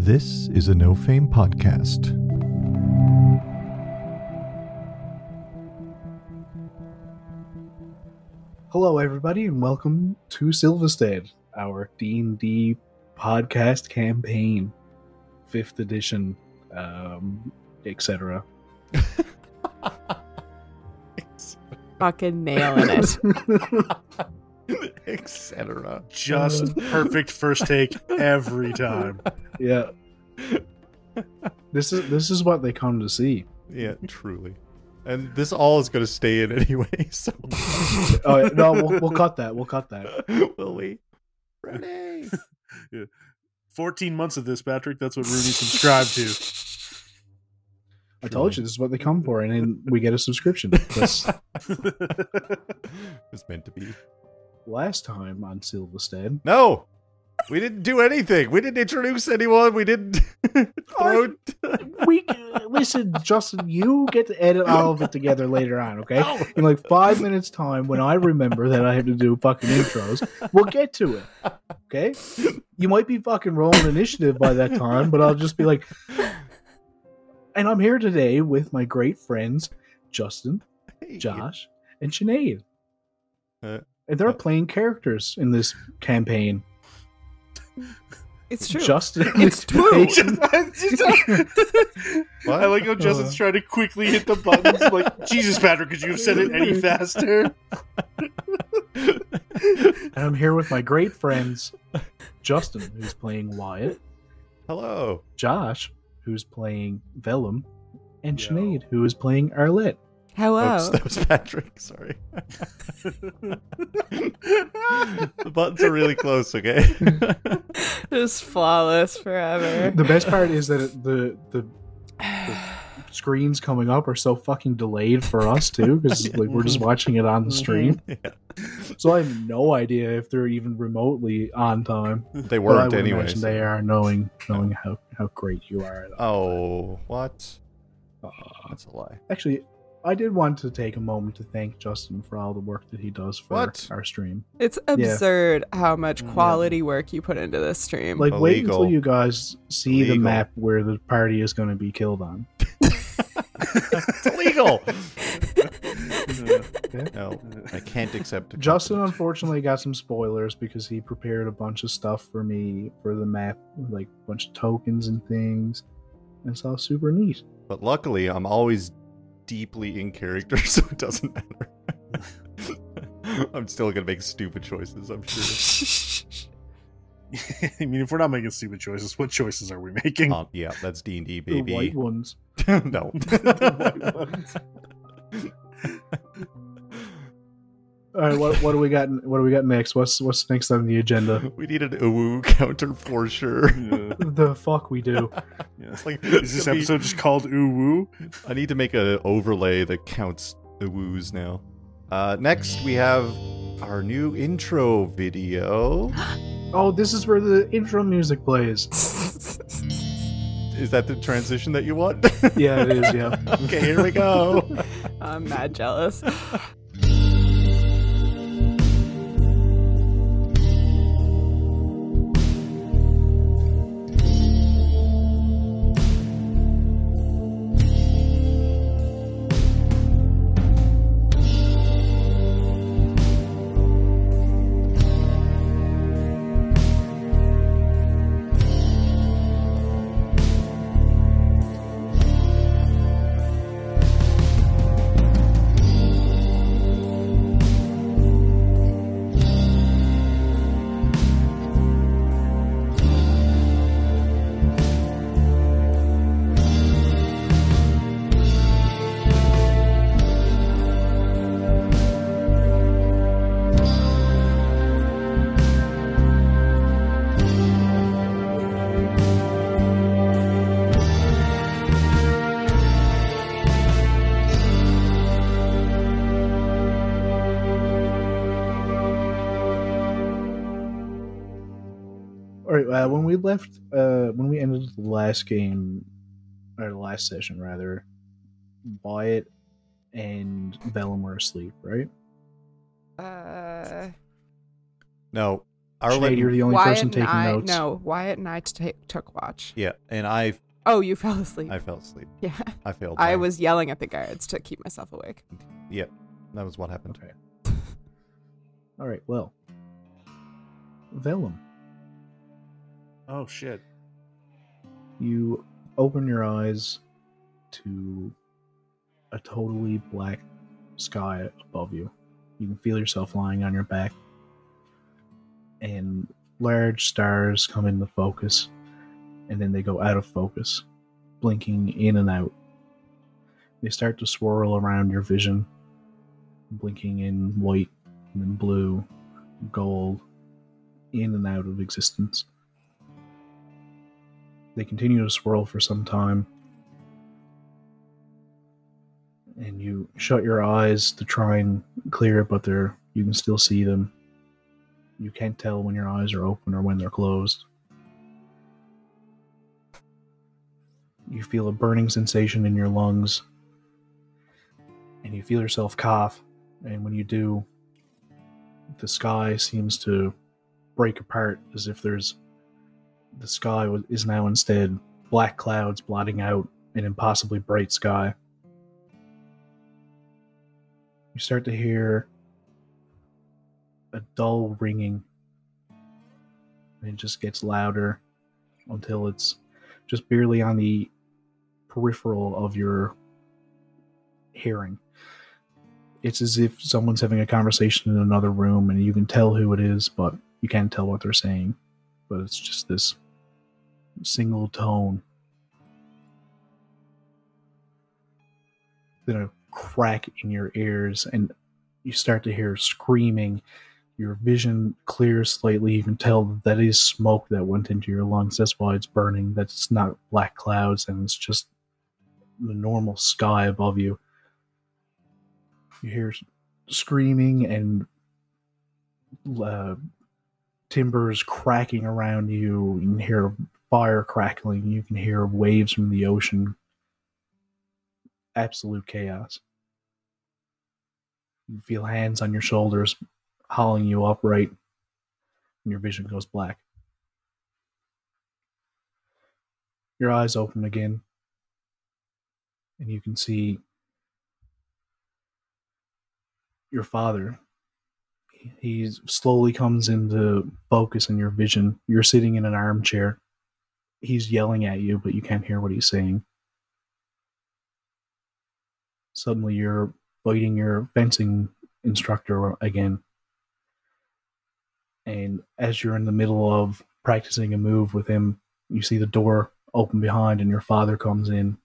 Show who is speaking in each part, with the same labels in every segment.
Speaker 1: This is a No Fame podcast.
Speaker 2: Hello, everybody, and welcome to Silvistead, our D and D podcast campaign, fifth edition, um, etc.
Speaker 3: Fucking nailing it.
Speaker 4: etc.
Speaker 5: just perfect first take every time.
Speaker 2: yeah, this is this is what they come to see.
Speaker 4: Yeah, truly. And this all is going to stay in anyway, so.
Speaker 2: Oh no, we'll, we'll cut that. We'll cut that.
Speaker 4: Will we? Ready?
Speaker 5: 14 months of this, Patrick. That's what Rooney subscribed to.
Speaker 2: I told you this is what they come for, and then we get a subscription. That's
Speaker 4: it's meant to be.
Speaker 2: Last time on Silvistead.
Speaker 4: No! We didn't do anything. We didn't introduce anyone. We didn't throw.
Speaker 2: We listen, Justin. You get to edit all of it together later on, okay? In like five minutes' time, when I remember that I have to do fucking intros, we'll get to it. Okay? You might be fucking rolling initiative by that time, but I'll just be like, and I'm here today with my great friends, Justin. Josh, and Sinead.
Speaker 4: Uh,
Speaker 2: they're
Speaker 4: uh,
Speaker 2: playing characters in this campaign.
Speaker 3: It's true.
Speaker 2: Justin,
Speaker 3: It's true.
Speaker 5: I like how Justin's trying to quickly hit the buttons. Like, Jesus, Patrick, could you have said it any faster?
Speaker 2: and I'm here with my great friends, Justin, who's playing Wyatt,
Speaker 4: Hello.
Speaker 2: Josh, who's playing Velum, and
Speaker 5: Yo.
Speaker 2: Sinead, who is playing Arlette.
Speaker 3: Hello.
Speaker 4: Oops, that was Patrick. Sorry. the buttons are really close, okay?
Speaker 3: Just flawless forever.
Speaker 2: The best part is that the the, the screens coming up are so fucking delayed for us too, because like we're just watching it on the stream.
Speaker 4: yeah.
Speaker 2: So I have no idea if they're even remotely on time.
Speaker 4: They
Speaker 2: But I
Speaker 4: weren't anyway.
Speaker 2: they are, knowing knowing how how great you are. At
Speaker 4: Oh, what?
Speaker 2: Uh,
Speaker 4: That's a lie.
Speaker 2: Actually, I did want to take a moment to thank Justin for all the work that he does for
Speaker 4: What?
Speaker 2: our stream.
Speaker 3: It's absurd how much mm,
Speaker 5: Yeah.
Speaker 3: quality work you put into this stream.
Speaker 2: Like, wait until you guys see the map where the party is going to be killed on.
Speaker 4: It's illegal. No, I can't accept. a
Speaker 2: Justin
Speaker 4: compliment.
Speaker 2: unfortunately got some spoilers because he prepared a bunch of stuff for me for the map, like a bunch of tokens and things. And it's all super neat.
Speaker 4: But luckily, I'm always deeply in character, so it doesn't matter. I'm still gonna make stupid choices. I'm sure.
Speaker 5: I mean, if we're not making stupid choices, what choices are we making?
Speaker 4: Um, yeah, that's D and D,
Speaker 2: The
Speaker 4: baby.
Speaker 2: white ones.
Speaker 4: no.
Speaker 2: All right, what, what do we got? What do we got next? What's what's next on the agenda?
Speaker 4: we need an uwu counter for sure.
Speaker 5: Yeah,
Speaker 2: the fuck we do?
Speaker 5: yeah.
Speaker 4: It's like
Speaker 5: Is this
Speaker 4: gonna be-
Speaker 5: episode just called Ooh Woo?
Speaker 4: I need to make an overlay that counts the woos now. Uh, next, we have our new intro video.
Speaker 2: Oh, this is where the intro music plays.
Speaker 4: Is that the transition that you want?
Speaker 2: Yeah, it is. Yeah.
Speaker 4: okay, here we go.
Speaker 3: I'm mad jealous.
Speaker 2: Left, uh, when we ended the last game, or the last session rather, Wyatt and Velum were asleep, right?
Speaker 3: Uh,
Speaker 4: No, Arlette,
Speaker 2: Sinead, you're the only
Speaker 3: Wyatt
Speaker 2: person
Speaker 3: and
Speaker 2: taking
Speaker 3: I,
Speaker 2: notes.
Speaker 3: No, Wyatt and I t- took watch.
Speaker 4: yeah, and I
Speaker 3: Oh, you fell asleep.
Speaker 4: I fell asleep.
Speaker 3: yeah.
Speaker 4: I failed.
Speaker 3: I
Speaker 4: my-
Speaker 3: was yelling at the guards to keep myself awake.
Speaker 4: Yep, that was what happened.
Speaker 2: Okay. All right. Well, Velum,
Speaker 5: Oh shit.
Speaker 2: you open your eyes to a totally black sky above you. You can feel yourself lying on your back, and large stars come into focus, and then they go out of focus, blinking in and out. They start to swirl around your vision, blinking in white and then blue, gold, in and out of existence. They continue to swirl for some time. And you shut your eyes to try and clear it, but they're you can still see them. You can't tell when your eyes are open or when they're closed. You feel a burning sensation in your lungs. And you feel yourself cough. And when you do, the sky seems to break apart as if there's the sky is now instead black clouds blotting out an impossibly bright sky. You start to hear a dull ringing, and it just gets louder until it's just barely on the peripheral of your hearing. It's as if someone's having a conversation in another room, and you can tell who it is, but you can't tell what they're saying. But it's just this single tone. Then a crack in your ears, and you start to hear screaming. Your vision clears slightly. You can tell that, is smoke that went into your lungs. That's why it's burning. That's not black clouds, and it's just the normal sky above you. You hear screaming and uh, timbers cracking around you. You can hear fire crackling. You can hear waves from the ocean. Absolute chaos. You feel hands on your shoulders hauling you upright, and your vision goes black. Your eyes open again, and you can see your father he slowly comes into focus in your vision. You're sitting in an armchair. He's yelling at you, but you can't hear what he's saying. Suddenly, you're fighting your fencing instructor again. And as you're in the middle of practicing a move with him, you see the door open behind, and your father comes in.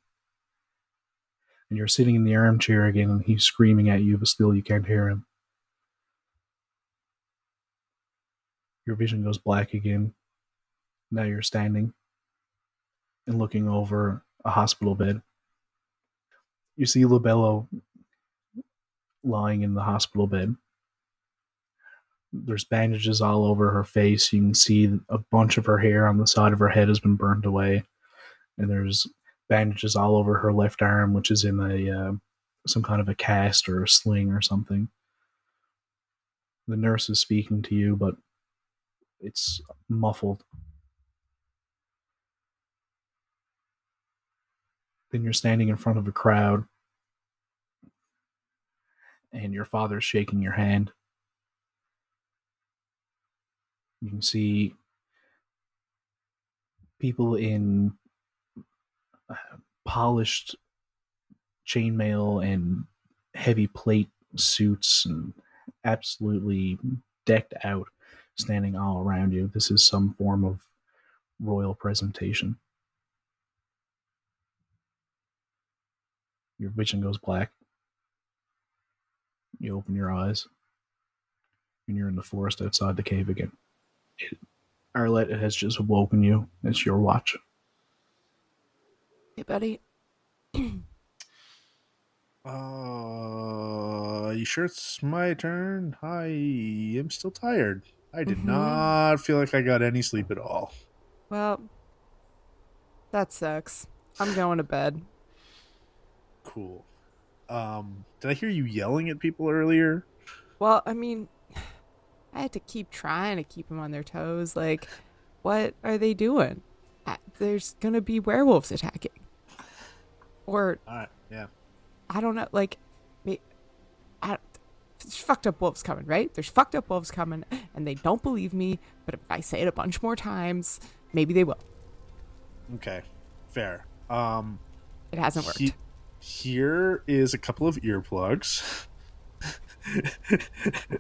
Speaker 2: And you're sitting in the armchair again, and he's screaming at you, but still you can't hear him. Your vision goes black again. Now you're standing and looking over a hospital bed. You see Labello lying in the hospital bed. There's bandages all over her face. You can see a bunch of her hair on the side of her head has been burned away. And there's bandages all over her left arm, which is in a uh, some kind of a cast or a sling or something. The nurse is speaking to you, but it's muffled. Then you're standing in front of a crowd, and your father's shaking your hand. You can see people in uh, polished chainmail and heavy plate suits and absolutely decked out standing all around you. This is some form of royal presentation. Your vision goes black. You open your eyes, and you're in the forest outside the cave again. It, Arlette has just woken you. It's your watch.
Speaker 3: Hey, buddy.
Speaker 5: Uh, you sure it's my turn? I am still tired. I did
Speaker 3: Mhm.
Speaker 5: not feel like I got any sleep at all.
Speaker 3: Well, that sucks. I'm going to bed.
Speaker 5: Cool. Um, did I hear you yelling at people earlier?
Speaker 3: Well, I mean, I had to keep trying to keep them on their toes. Like, what are they doing? There's gonna be werewolves attacking, or
Speaker 5: All right. Yeah.
Speaker 3: I don't know. Like, me, I, there's fucked up wolves coming, right? There's fucked up wolves coming, and they don't believe me. But if I say it a bunch more times, maybe they will.
Speaker 5: Okay. Fair. Um.
Speaker 3: It hasn't worked.
Speaker 5: he- here is a couple of earplugs.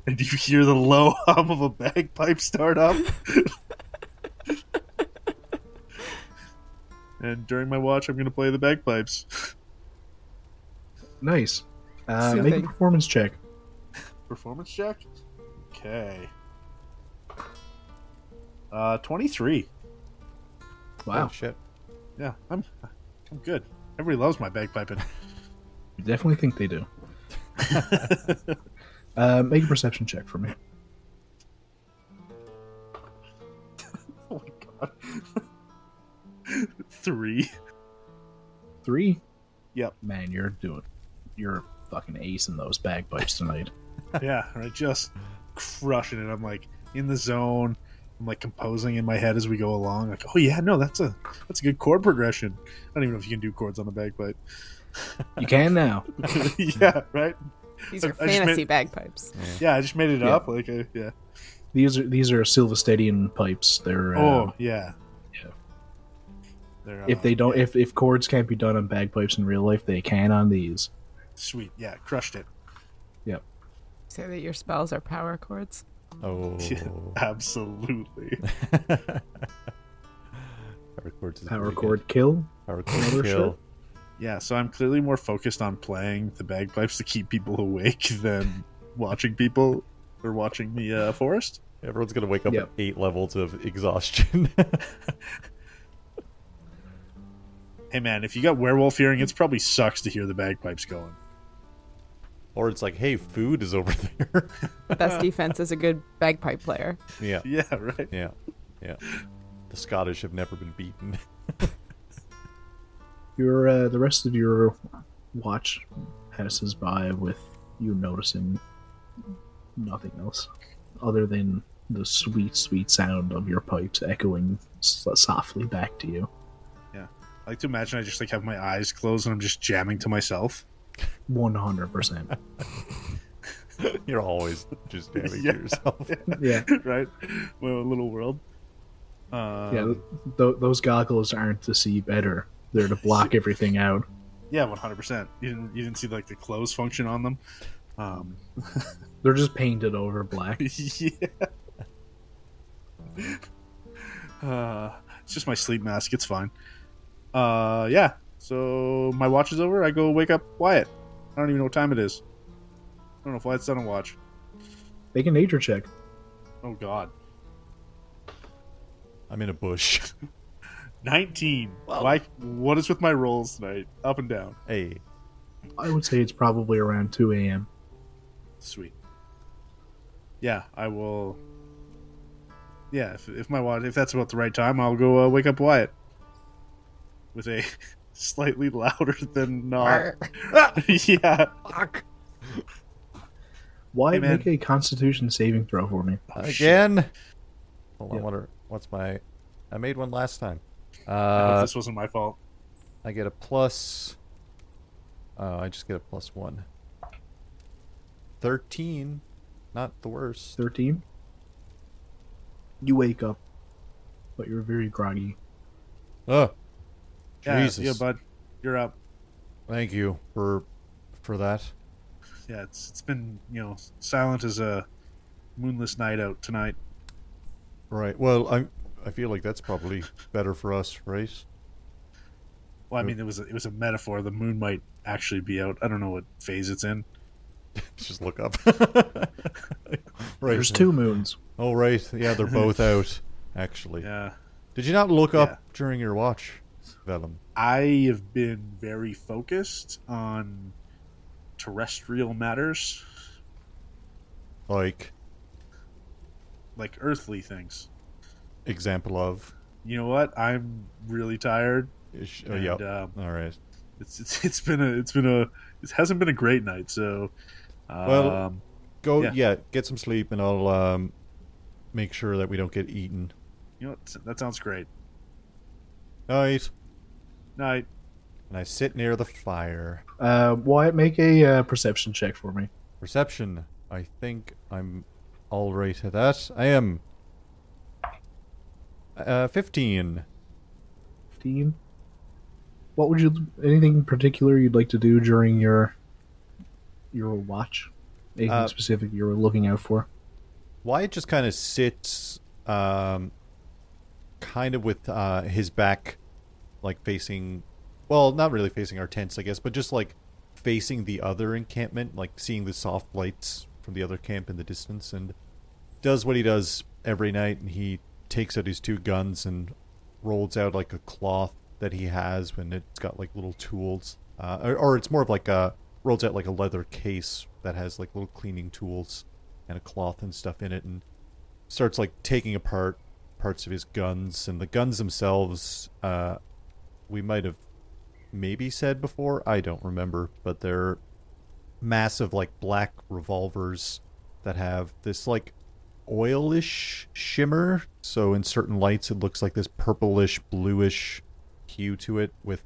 Speaker 5: and you hear the low hum of a bagpipe start up. and during my watch, I'm going to play the bagpipes.
Speaker 2: Nice. Uh, make a performance check.
Speaker 5: Performance check. Okay. Uh, 23.
Speaker 2: Wow.
Speaker 4: Oh, shit.
Speaker 5: Yeah, I'm, I'm good. Everybody loves my bagpiping.
Speaker 2: I definitely think they do. uh, make a perception check for me.
Speaker 5: oh my god. Three.
Speaker 2: Three.
Speaker 5: Yep.
Speaker 2: Man, you're doing. You're fucking acing those bagpipes tonight.
Speaker 5: Yeah, right. Just crushing it. I'm like in the zone. I'm like composing in my head as we go along. Like, oh yeah, no, that's a that's a good chord progression. I don't even know if you can do chords on the bagpipe.
Speaker 2: You can now.
Speaker 5: yeah, right.
Speaker 3: These are
Speaker 5: I just
Speaker 3: fantasy
Speaker 5: made-
Speaker 3: bagpipes.
Speaker 5: Yeah, I just made it
Speaker 2: Yeah.
Speaker 5: up. Like, uh, yeah.
Speaker 2: These are these are Silvestedian pipes. They're uh,
Speaker 5: Oh yeah.
Speaker 2: yeah.
Speaker 5: They're,
Speaker 2: if
Speaker 5: uh,
Speaker 2: they don't
Speaker 5: yeah,
Speaker 2: if if chords can't be done on bagpipes in real life, they can on these.
Speaker 5: sweet, yeah, crushed it.
Speaker 3: Say that your spells are power chords.
Speaker 4: Oh.
Speaker 5: Absolutely.
Speaker 4: Power chords is
Speaker 2: Power
Speaker 4: pretty
Speaker 2: chord kill.
Speaker 4: Power chord kill.
Speaker 5: Yeah, so I'm clearly more focused on playing the bagpipes to keep people awake than watching people or watching the uh, forest.
Speaker 4: Everyone's gonna wake up
Speaker 2: Yep.
Speaker 4: at eight levels of exhaustion.
Speaker 5: Hey man, if you got werewolf hearing, it probably sucks to hear the bagpipes going.
Speaker 4: Or it's like, hey, food is over there.
Speaker 3: Best defense is a good bagpipe player.
Speaker 4: yeah,
Speaker 5: Yeah, right.
Speaker 4: yeah, yeah. The Scottish have never been beaten.
Speaker 2: Your uh, the rest of your watch passes by with you noticing nothing else other than the sweet, sweet sound of your pipes echoing s- softly back to you. Yeah.
Speaker 5: I like to imagine I just like have my eyes closed and I'm just jamming to myself.
Speaker 2: One hundred percent.
Speaker 4: You're always just damning
Speaker 5: Yeah.
Speaker 4: yourself.
Speaker 2: Yeah,
Speaker 5: right? My own little world. Um,
Speaker 2: yeah. Th- those goggles aren't to see better; they're to block everything out.
Speaker 5: yeah, one hundred percent. You didn't you didn't see like the close function on them. Um,
Speaker 2: They're just painted over black.
Speaker 5: yeah. Uh, it's just my sleep mask. It's fine. Uh, yeah. So my watch is over. I go wake up Wyatt. I don't even know what time it is. I don't know if Wyatt's done a watch.
Speaker 2: Make a nature check.
Speaker 5: Oh God,
Speaker 4: I'm in a bush.
Speaker 5: nineteen.
Speaker 4: Wow.
Speaker 5: Why? What is with my rolls tonight? Up and down.
Speaker 4: Hey,
Speaker 2: I would say it's probably around two a.m.
Speaker 5: Sweet. Yeah, I will. Yeah, if, if my watch, if that's about the right time, I'll go uh, wake up Wyatt with a slightly louder than not. yeah.
Speaker 4: fuck
Speaker 2: Why
Speaker 5: Hey,
Speaker 2: make a Constitution saving throw for me?
Speaker 5: Oh, shit.
Speaker 4: again. Hold on,
Speaker 2: Yeah.
Speaker 4: what are, what's my? I made one last time. Uh,
Speaker 5: this wasn't my fault.
Speaker 4: I get a plus. Oh, I just get a plus one. Thirteen, not the worst.
Speaker 2: Thirteen. You wake up, but you're very groggy.
Speaker 4: Oh,
Speaker 5: Yeah,
Speaker 4: Jesus!
Speaker 5: yeah, bud, you're up.
Speaker 4: Thank you for for that.
Speaker 5: Yeah, it's it's been you know silent as a moonless night out tonight.
Speaker 4: Right. Well, I I feel like that's probably better for us, right?
Speaker 5: Well, I mean, it was a, it was a metaphor. The moon might actually be out. I don't know what phase it's in.
Speaker 4: Just look up. right.
Speaker 2: There's two moons.
Speaker 4: Oh, right. Yeah, they're both out. Actually,
Speaker 5: Yeah,
Speaker 4: did you not look up
Speaker 5: Yeah.
Speaker 4: during your watch, Velum?
Speaker 5: I have been very focused on terrestrial matters,
Speaker 4: Like
Speaker 5: like earthly things.
Speaker 4: example of.
Speaker 5: You know what? I'm really tired.
Speaker 4: Ish- Oh,
Speaker 5: and,
Speaker 4: yeah.
Speaker 5: um,
Speaker 4: All right.
Speaker 5: it's, it's it's been a it's been a it hasn't been a great night. So, um,
Speaker 4: Well, Go.
Speaker 5: yeah.
Speaker 4: Yeah. Get some sleep, and I'll um make sure that we don't get eaten.
Speaker 5: You know? That sounds great.
Speaker 4: Night.
Speaker 5: Night.
Speaker 4: And I sit near the fire.
Speaker 2: Uh, Wyatt, make a uh, perception check for me.
Speaker 4: Perception. I think I'm all right at that. I am. Uh, 15.
Speaker 2: 15. What would you? Anything in particular you'd like to do during your your watch? Anything
Speaker 4: Uh,
Speaker 2: specific you were looking out for?
Speaker 4: Wyatt just kind of sits, um, kind of with uh, his back, like facing, well, not really facing our tents, I guess, but just like facing the other encampment, like seeing the soft lights from the other camp in the distance, and does what he does every night. And he takes out his two guns and rolls out like a cloth that he has when it's got like little tools, uh, or, or it's more of like a rolls out like a leather case that has like little cleaning tools and a cloth and stuff in it and starts like taking apart parts of his guns and the guns themselves uh we might have maybe said before i don't remember but they're massive like black revolvers that have this like oilish shimmer so in certain lights it looks like this purplish bluish hue to it with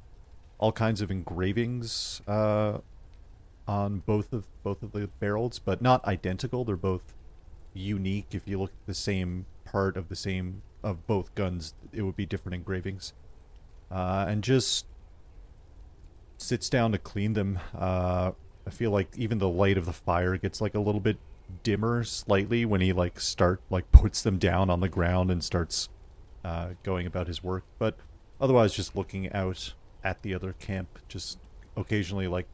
Speaker 4: all kinds of engravings uh on both of both of the barrels, but not identical. They're both unique. If you look at the same part of the same of both guns, it would be different engravings. Uh, and just sits down to clean them. Uh, I feel like even the light of the fire gets like a little bit dimmer slightly when he like start like puts them down on the ground and starts uh, going about his work. But otherwise, just looking out at the other camp, just occasionally like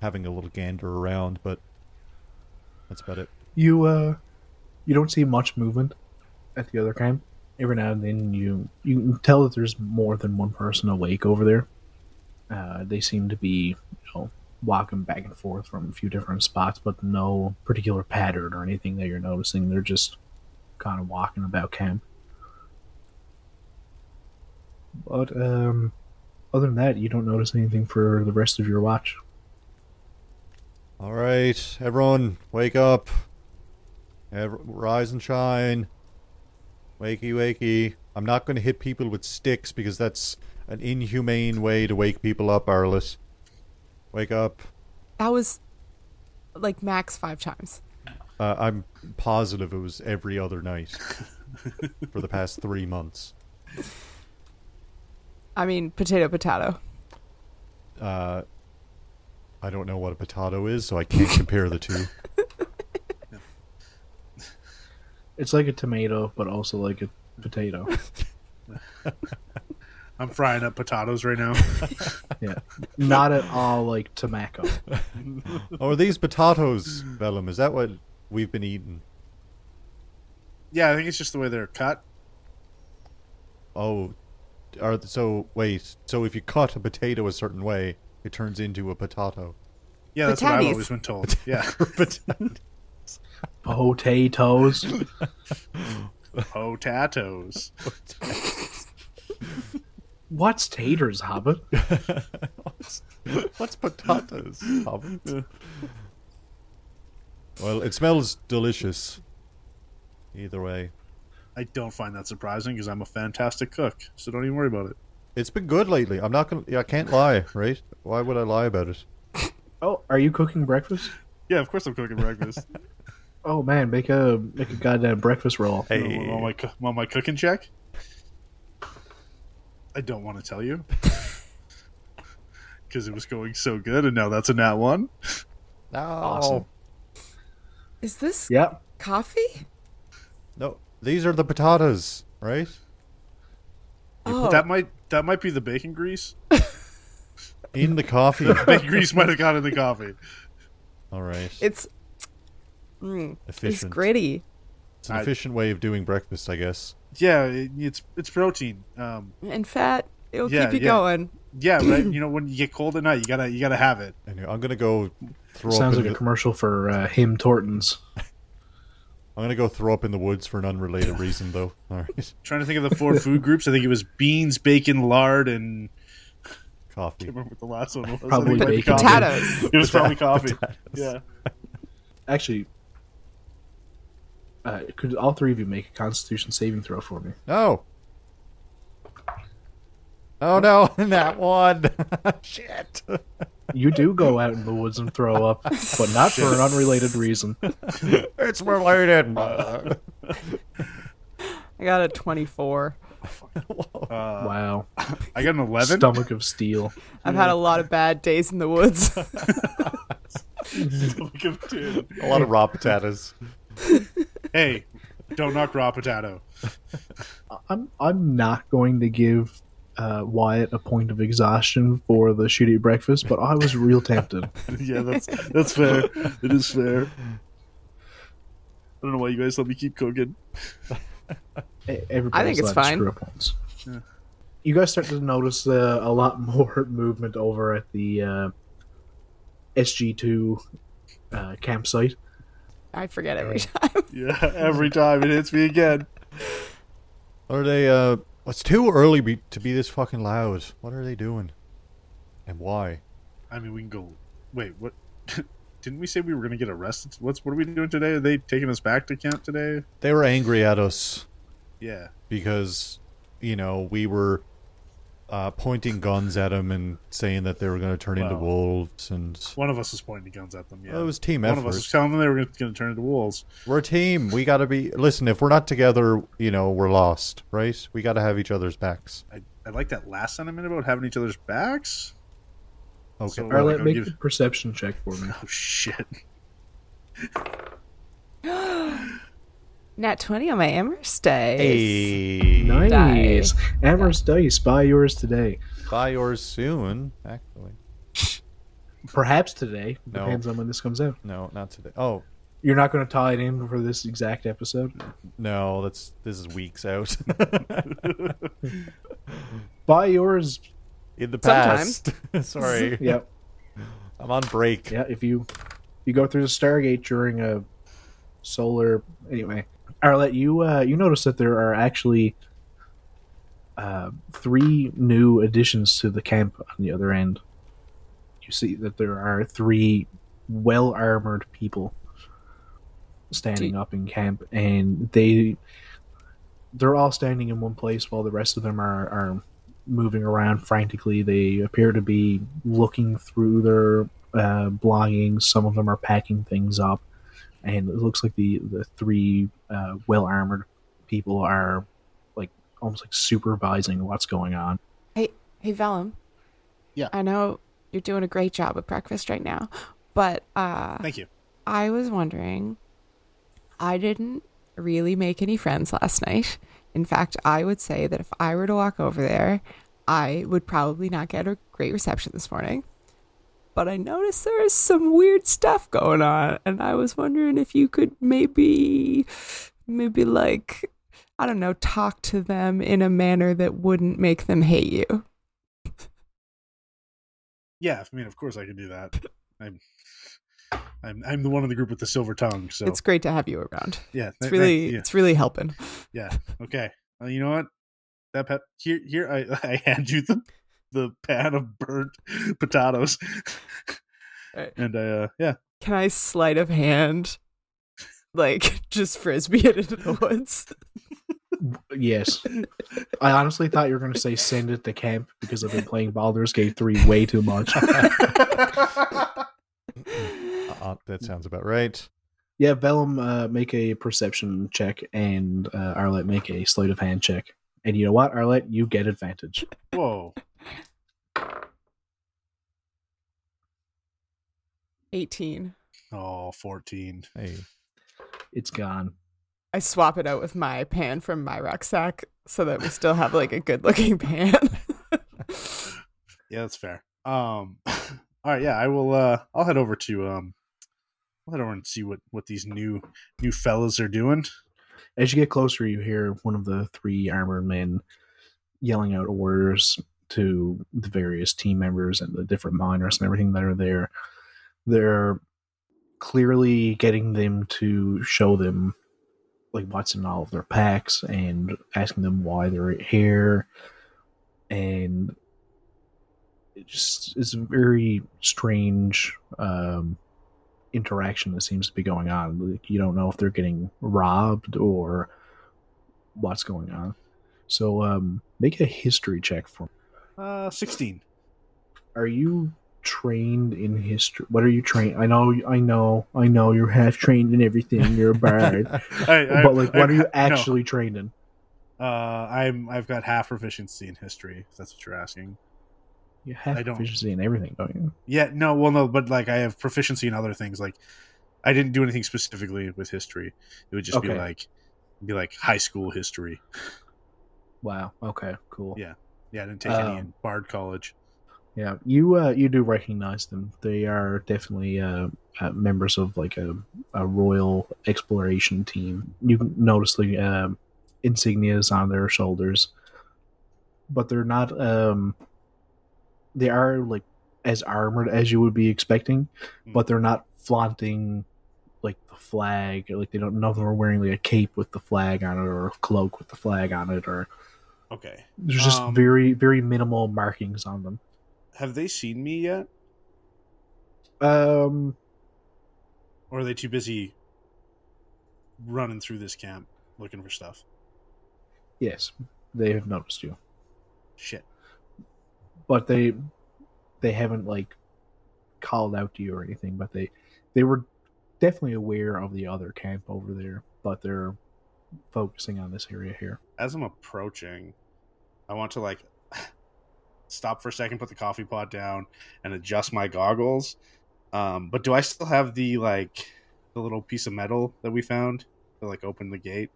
Speaker 4: having a little gander around, but that's about it.
Speaker 2: You uh, you don't see much movement at the other camp. Every now and then, you you can tell that there's more than one person awake over there. Uh, they seem to be, you know, walking back and forth from a few different spots, but no particular pattern or anything that you're noticing. They're just kind of walking about camp. But um, other than that, you don't notice anything for the rest of your watch.
Speaker 4: All right, everyone, wake up. Ev- rise and shine. Wakey, wakey. I'm not going to hit people with sticks because that's an inhumane way to wake people up, Arliss. Wake up.
Speaker 3: That was like max five times.
Speaker 4: Uh, I'm positive it was every other night for the past three months.
Speaker 3: I mean, potato, potato.
Speaker 4: Uh, I don't know what a potato is, so I can't compare the two.
Speaker 2: It's like a tomato, but also like a potato.
Speaker 5: I'm frying up potatoes right now.
Speaker 2: Yeah, not at all like tobacco.
Speaker 4: Oh, are these potatoes, Velum? Is that what we've been eating?
Speaker 5: yeah, I think it's just the way they're cut.
Speaker 4: Oh, are so wait. So if you cut a potato a certain way, it turns into a potato.
Speaker 5: Yeah, that's what I've always been told. Yeah,
Speaker 2: Potatoes.
Speaker 5: potatoes.
Speaker 2: What's taters, Hobbit?
Speaker 4: what's, what's potatoes? Hobbit? well, it smells delicious. Either way,
Speaker 5: I don't find that surprising because I'm a fantastic cook, so don't even worry about it.
Speaker 4: it's been good lately. I'm not gonna. I can't lie, right? Why would I lie about it?
Speaker 2: Oh, are you cooking breakfast?
Speaker 5: Yeah, of course I'm cooking breakfast.
Speaker 2: Oh man, make a make a goddamn breakfast roll.
Speaker 4: Hey.
Speaker 5: Want my, coo- want my cooking check? I don't want to tell you. Because it was going so good, and now that's a nat one.
Speaker 4: No.
Speaker 2: Awesome.
Speaker 3: Is this
Speaker 2: Yep.
Speaker 3: coffee?
Speaker 4: No, these are the potatoes, right?
Speaker 3: Oh,
Speaker 5: That might that might be the bacon grease.
Speaker 4: In the coffee.
Speaker 5: Bacon grease might have got in the coffee.
Speaker 4: All right.
Speaker 3: it's mm, it's gritty.
Speaker 4: It's an
Speaker 5: I-
Speaker 4: efficient way of doing breakfast, I guess.
Speaker 5: Yeah, it, it's it's protein. Um,
Speaker 3: and fat. It'll
Speaker 5: Yeah,
Speaker 3: keep you
Speaker 5: yeah.
Speaker 3: going.
Speaker 5: yeah, right. you know, when you get cold at night, you gotta you gotta have it.
Speaker 4: Anyway, I'm gonna go throw.
Speaker 2: Sounds
Speaker 4: up.
Speaker 2: like
Speaker 4: In
Speaker 2: a
Speaker 4: the,
Speaker 2: commercial for uh, Tim Hortons.
Speaker 4: I'm gonna go throw up in the woods for an unrelated reason, though. All right.
Speaker 5: trying to think of the four food groups. I think it was beans, bacon, lard, and I
Speaker 4: Coffee.
Speaker 5: can't remember what the last one was.
Speaker 2: Probably
Speaker 5: think it might be
Speaker 2: bacon.
Speaker 3: Potatoes.
Speaker 5: It was probably coffee. Yeah.
Speaker 2: Actually, Uh, could all three of you make a Constitution saving throw for me?
Speaker 4: No. Oh no, that one. Shit.
Speaker 2: You do go out in the woods and throw up, but not for an unrelated reason.
Speaker 4: It's related.
Speaker 3: I got a 24.
Speaker 5: Uh,
Speaker 2: Wow,
Speaker 5: I got an eleven.
Speaker 2: stomach of steel.
Speaker 3: I've had a lot of bad days in the woods.
Speaker 5: Stomach of two.
Speaker 4: A lot of raw potatoes.
Speaker 5: Hey, don't knock raw potato.
Speaker 2: I'm I'm not going to give uh, Wyatt a point of exhaustion for the shitty breakfast, but I was real tempted.
Speaker 5: yeah, that's that's fair. It is fair. I don't know why you guys let me keep cooking.
Speaker 2: Everybody's
Speaker 3: I think it's fine.
Speaker 2: screw up once. You guys start to notice uh, a lot more movement over at the uh, SG2 uh, campsite.
Speaker 3: I forget every time.
Speaker 5: Yeah, every time it hits me again.
Speaker 4: Are they? Uh, it's too early be, to be this fucking loud. What are they doing? And why?
Speaker 5: I mean, we can go. Wait, what? Didn't we say we were going to get arrested? What's what are we doing today? Are they taking us back to camp today?
Speaker 4: They were angry at us
Speaker 5: Yeah.
Speaker 4: because, you know, we were uh, pointing guns at them and saying that they were going to turn into wolves, and
Speaker 5: One of us was pointing guns at them. Yeah.
Speaker 4: Well, it was team
Speaker 5: One
Speaker 4: effort.
Speaker 5: of us was telling them they were going to turn into wolves.
Speaker 4: we're a team. We got to be. Listen, if we're not together, you know, we're lost, right? We got to have each other's backs.
Speaker 5: I, I like that last sentiment about having each other's backs.
Speaker 4: Okay.
Speaker 5: So-
Speaker 2: Arlette,
Speaker 5: I'll
Speaker 2: make
Speaker 5: give-
Speaker 2: a perception check for me.
Speaker 5: Oh shit!
Speaker 3: Nat 20 on my Amherst dice.
Speaker 4: Hey,
Speaker 2: Nice. Amherst Dice, buy yours today.
Speaker 4: buy yours soon. Actually,
Speaker 2: Perhaps today.
Speaker 4: No.
Speaker 2: Depends on when this comes out.
Speaker 4: no, not today. Oh
Speaker 2: You're not going to tie it in for this exact episode.
Speaker 4: no, that's this is weeks out.
Speaker 2: Buy yours.
Speaker 4: In the past. Sorry,
Speaker 2: Yep.
Speaker 4: I'm on break.
Speaker 2: Yeah. If you you go through the Stargate during a solar anyway, Arlette, you uh, you notice that there are actually uh, three new additions to the camp on the other end. You see that there are three well armored people standing up in camp, and they they're all standing in one place while the rest of them are, are moving around frantically. They appear to be looking through their uh, belongings. Some of them are packing things up, and it looks like the the three uh, well armored people are like almost like supervising what's going on.
Speaker 3: Hey, hey, Velum.
Speaker 5: Yeah.
Speaker 3: I know you're doing a great job with breakfast right now, but uh,
Speaker 5: Thank you.
Speaker 3: I was wondering. I didn't really make any friends last night. In fact, I would say that if I were to walk over there, I would probably not get a great reception this morning. But I noticed there's some weird stuff going on, and I was wondering if you could maybe, maybe like, I don't know, talk to them in a manner that wouldn't make them hate you.
Speaker 5: Yeah, I mean, of course I can do that. I'm, I'm, I'm the one in the group with the silver tongue. So
Speaker 3: It's great to have you around.
Speaker 5: yeah,
Speaker 3: It's really,
Speaker 5: yeah,
Speaker 3: it's really helping.
Speaker 5: yeah. Okay. Uh, you know what? That pet here, here. I, I hand you the, the pan of burnt potatoes,
Speaker 3: Right.
Speaker 5: and uh, yeah,
Speaker 3: Can I sleight of hand, like just frisbee it into the woods?
Speaker 2: Yes, I honestly thought you were going to say send it to camp because I've been playing Baldur's Gate three way too much.
Speaker 4: Uh, that sounds about right.
Speaker 2: Yeah, Velum, uh, make a perception check, and uh, Arlette make a sleight of hand check. And you know what, Arlette, you get advantage.
Speaker 5: Whoa.
Speaker 3: 18.
Speaker 5: Oh, 14.
Speaker 4: Hey,
Speaker 2: It's gone.
Speaker 3: I swap it out with my pan from my rucksack so that we still have like a good looking pan.
Speaker 5: Yeah, that's fair. Um, all right, yeah, I will. Uh, I'll head over to um, I'll head over and see what what these new new fellas are doing.
Speaker 2: As you get closer, you hear one of the three armored men yelling out orders to the various team members and the different miners and everything that are there. They're clearly getting them to show them like what's in all of their packs and asking them why they're here and it just is a very strange um, interaction that seems to be going on. Like, you don't know if they're getting robbed or what's going on. So, um, make a history check for me.
Speaker 5: Uh, sixteen.
Speaker 2: Are you trained in history? What are you trained? I know, I know, I know. You're half trained in everything. You're a bard,
Speaker 5: I, I,
Speaker 2: but like, what
Speaker 5: I-
Speaker 2: are you
Speaker 5: no.
Speaker 2: actually trained in?
Speaker 5: Uh, I'm I've got half proficiency in history. If that's what you're asking.
Speaker 2: You have
Speaker 5: I don't-
Speaker 2: proficiency in everything, don't you?
Speaker 5: Yeah, no, well, no, but like I have proficiency in other things. Like I didn't do anything specifically with history. It would just be like be like high school history.
Speaker 2: Wow. Okay. Cool.
Speaker 5: Yeah. Yeah, I didn't take any
Speaker 2: Um,
Speaker 5: in Bard College.
Speaker 2: Yeah, you uh, you do recognize them. They are definitely uh, uh, members of like a, a royal exploration team. You notice the um insignias on their shoulders, but they're not. Um, they are like as armored as you would be expecting,
Speaker 5: Mm.
Speaker 2: but they're not flaunting like the flag. Or, Like they don't know them are wearing like a cape with the flag on it or a cloak with the flag on it, or
Speaker 5: Okay.
Speaker 2: there's just
Speaker 5: Um,
Speaker 2: very very minimal markings on them.
Speaker 5: Have they seen me yet,
Speaker 2: Um.
Speaker 5: or are they too busy running through this camp looking for stuff?
Speaker 2: Yes, they have noticed you,
Speaker 5: Shit.
Speaker 2: but they they haven't like called out to you or anything. But they they were definitely aware of the other camp over there, but they're focusing on this area here.
Speaker 5: As I'm approaching, I want to like stop for a second, put the coffee pot down, and adjust my goggles. Um, but do I still have the like the little piece of metal that we found to like open the gate?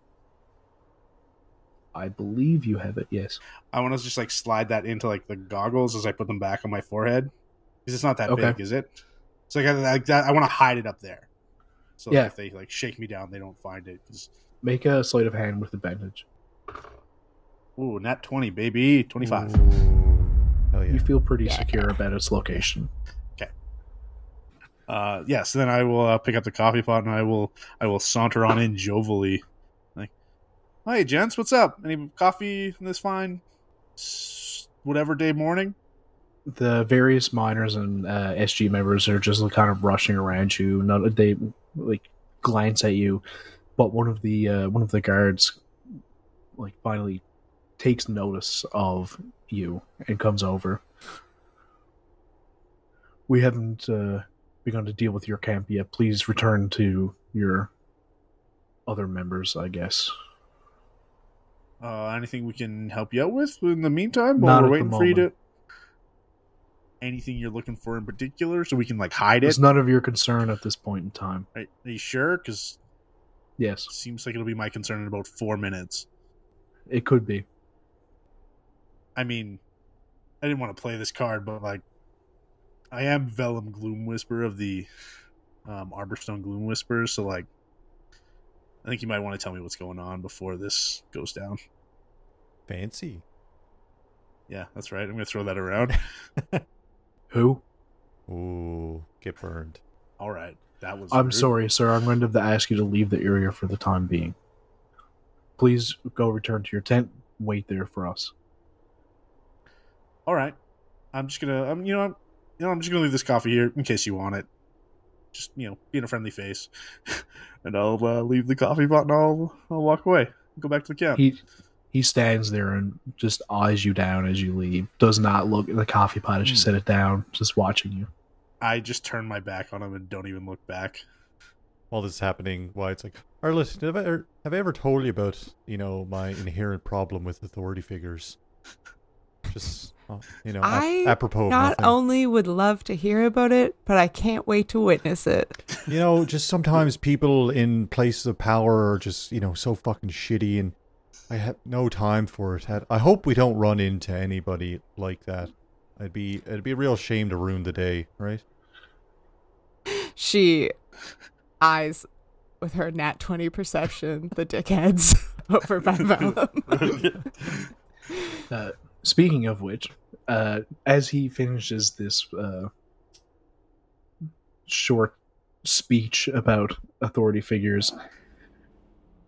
Speaker 2: I believe you have it. Yes.
Speaker 5: I want to just like slide that into like the goggles as I put them back on my forehead because it's not that
Speaker 2: Okay.
Speaker 5: big, is it? So like, I, like that, I want to hide it up there. So like, if they like shake me down, they don't find it. 'cause-
Speaker 2: Make a sleight of hand with advantage.
Speaker 5: ooh, nat twenty, baby, twenty five.
Speaker 4: Ooh. Hell yeah.
Speaker 2: You feel pretty
Speaker 3: Yeah.
Speaker 2: secure about its location. Okay.
Speaker 5: Uh, yeah. So then I will uh, pick up the coffee pot and I will I will saunter on in jovially, like, "Hey, gents, what's up? Any coffee in this fine, s- whatever day morning?"
Speaker 2: The various miners and uh, SG members are just kind of rushing around you. Not they like glance at you, but one of the uh, one of the guards like finally takes notice of you and comes over. We haven't uh, begun to deal with your camp yet. Please return to your other members, I guess.
Speaker 5: Uh, anything we can help you out with in the meantime
Speaker 2: Not
Speaker 5: while we're
Speaker 2: at the
Speaker 5: waiting for you to? Anything you're looking for in particular, so we can like hide it?
Speaker 2: It's none of your concern at this point in time.
Speaker 5: Are, are you sure? Because
Speaker 2: Yes,
Speaker 5: seems like it'll be my concern in about four minutes.
Speaker 2: it could be.
Speaker 5: I mean, I didn't want to play this card, but like, I am Velum Gloomwhisper of the um, Arborstone Gloomwhispers, so like, I think you might want to tell me what's going on before this goes down.
Speaker 4: Fancy.
Speaker 5: Yeah, that's right. I'm gonna throw that around.
Speaker 2: Who?
Speaker 4: Ooh, get burned.
Speaker 5: All right, that was.
Speaker 2: I'm
Speaker 5: rude.
Speaker 2: sorry, sir. I'm going to have to ask you to leave the area for the time being. Please go return to your tent. Wait there for us.
Speaker 5: All right, I'm just gonna. I'm you know I'm, you know I'm just gonna leave this coffee here in case you want it. Just you know, being a friendly face, and I'll uh, leave the coffee pot and I'll I'll walk away. Go back to the camp.
Speaker 2: He he stands there and just eyes you down as you leave. Does not look at the coffee pot as you
Speaker 5: Hmm.
Speaker 2: set it down. Just watching you.
Speaker 5: I just turn my back on him and don't even look back.
Speaker 4: While this is happening, why it's like, or listen, have I, ever, have I ever told you about, you know, my inherent problem with authority figures? Just, you know,
Speaker 3: I
Speaker 4: apropos
Speaker 3: Not
Speaker 4: nothing.
Speaker 3: only would love to hear about it, but I can't wait to witness it.
Speaker 4: you know, just sometimes people in places of power are just, you know, so fucking shitty, and I have no time for it. I hope we don't run into anybody like that. I'd be, it'd be a real shame to ruin the day, right?
Speaker 3: She eyes with her nat 20 perception the dickheads over by Velum.
Speaker 2: Uh, speaking of which, uh, as he finishes this uh, short speech about authority figures,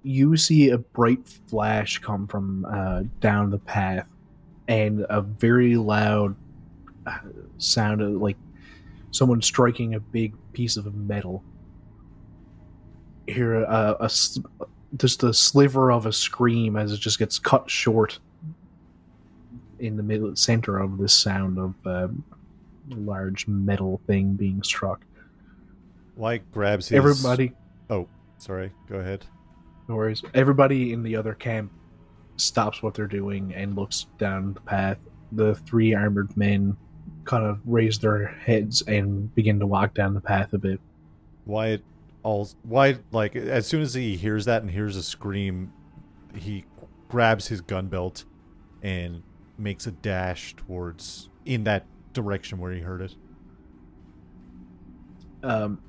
Speaker 2: you see a bright flash come from uh, down the path, and a very loud uh, sound of like someone striking a big piece of metal. Hear a, a just a sliver of a scream as it just gets cut short in the middle center of this sound of um, a large metal thing being struck.
Speaker 4: Like grabs his.
Speaker 2: Everybody,
Speaker 4: Oh, sorry. Go ahead.
Speaker 2: no worries. Everybody in the other camp stops what they're doing and looks down the path. The three armored men kind of raise their heads and begin to walk down the path a bit.
Speaker 4: Wyatt, all Wyatt, like as soon as he hears that and hears a scream, he grabs his gun belt and makes a dash towards in that direction where he heard it.
Speaker 2: Um,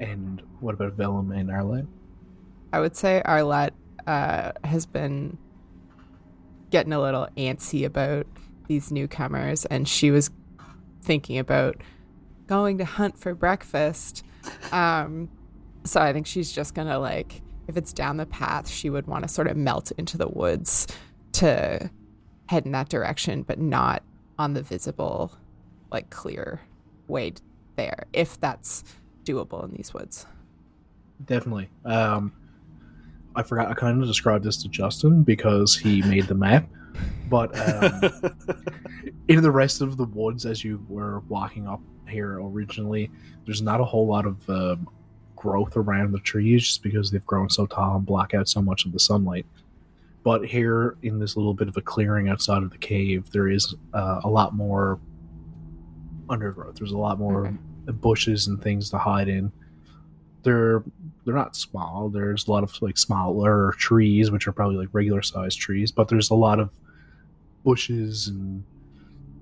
Speaker 2: and what about Velum and Arlene?
Speaker 3: I would say Arlette uh, has been getting a little antsy about these newcomers, and she was thinking about going to hunt for breakfast. Um, so I think she's just gonna like, if it's down the path, she would want to sort of melt into the woods to head in that direction, but not on the visible, like clear way there, if that's doable in these woods.
Speaker 2: Definitely. Um, I forgot. I kind of described this to Justin because he made the map. But um, in the rest of the woods, as you were walking up here originally, there's not a whole lot of um, growth around the trees just because they've grown so tall and block out so much of the sunlight. But here, in this little bit of a clearing outside of the cave, there is uh, a lot more undergrowth. There's a lot more bushes and things to hide in. They're they're not small. There's a lot of like smaller trees, which are probably like regular sized trees, but there's a lot of bushes and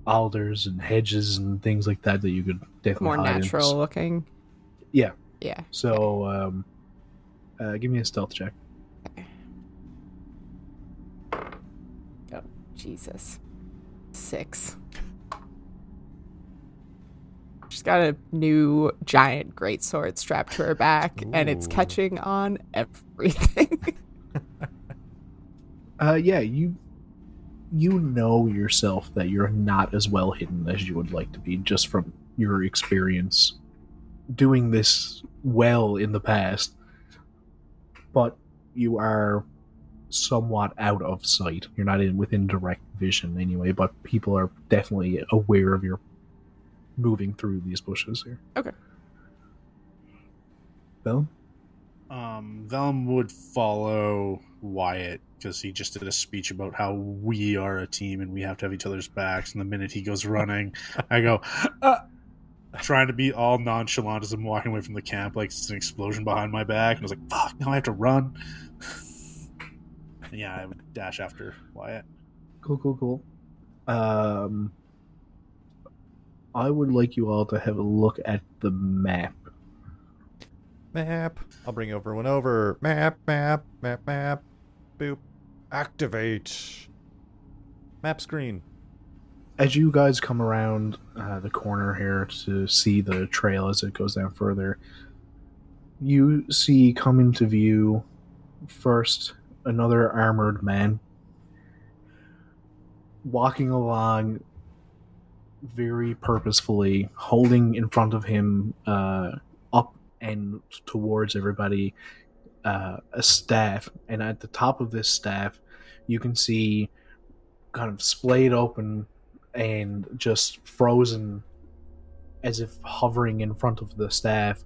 Speaker 2: alders and hedges and things like that that you could definitely
Speaker 3: More
Speaker 2: hide in.
Speaker 3: natural looking.
Speaker 2: Yeah.
Speaker 3: Yeah.
Speaker 2: So, um, uh, give me a stealth check.
Speaker 3: Jesus. Six. She's got a new giant greatsword strapped to her back, and it's catching on everything.
Speaker 2: Uh, yeah, you you know yourself that you're not as well hidden as you would like to be, just from your experience doing this well in the past. But you are somewhat out of sight. You're not in within direct vision anyway, but people are definitely aware of your moving through these bushes here.
Speaker 3: Okay.
Speaker 2: Bill?
Speaker 5: um, Velum would follow Wyatt because he just did a speech about how we are a team and we have to have each other's backs. And the minute he goes running, I go, uh, trying to be all nonchalant as I'm walking away from the camp, like it's an explosion behind my back. And I was like, fuck, now I have to run. And yeah, I would dash after Wyatt.
Speaker 2: Cool, cool, cool. Um, I would like you all to have a look at the map.
Speaker 4: Map. I'll bring everyone over. Map, map, map, map. Boop. Activate. Map screen.
Speaker 2: As you guys come around uh, the corner here to see the trail as it goes down further, you see come into view first another armored man walking along very purposefully, holding in front of him uh, up and towards everybody uh, a staff. And at the top of this staff, you can see kind of splayed open and just frozen as if hovering in front of the staff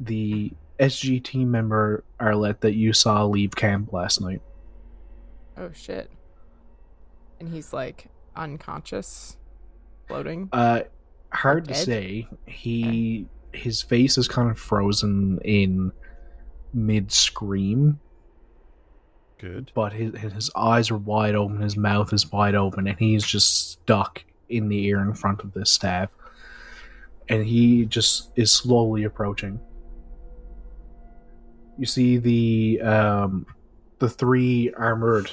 Speaker 2: the SG team member Arlette that you saw leave camp last night.
Speaker 3: oh, shit. And he's like unconscious, floating.
Speaker 2: Uh, hard to say. He his face is kind of frozen in mid scream,
Speaker 4: Good.
Speaker 2: but his his eyes are wide open, his mouth is wide open, and he's just stuck in the air in front of this staff. And he just is slowly approaching. You see the um, the three armored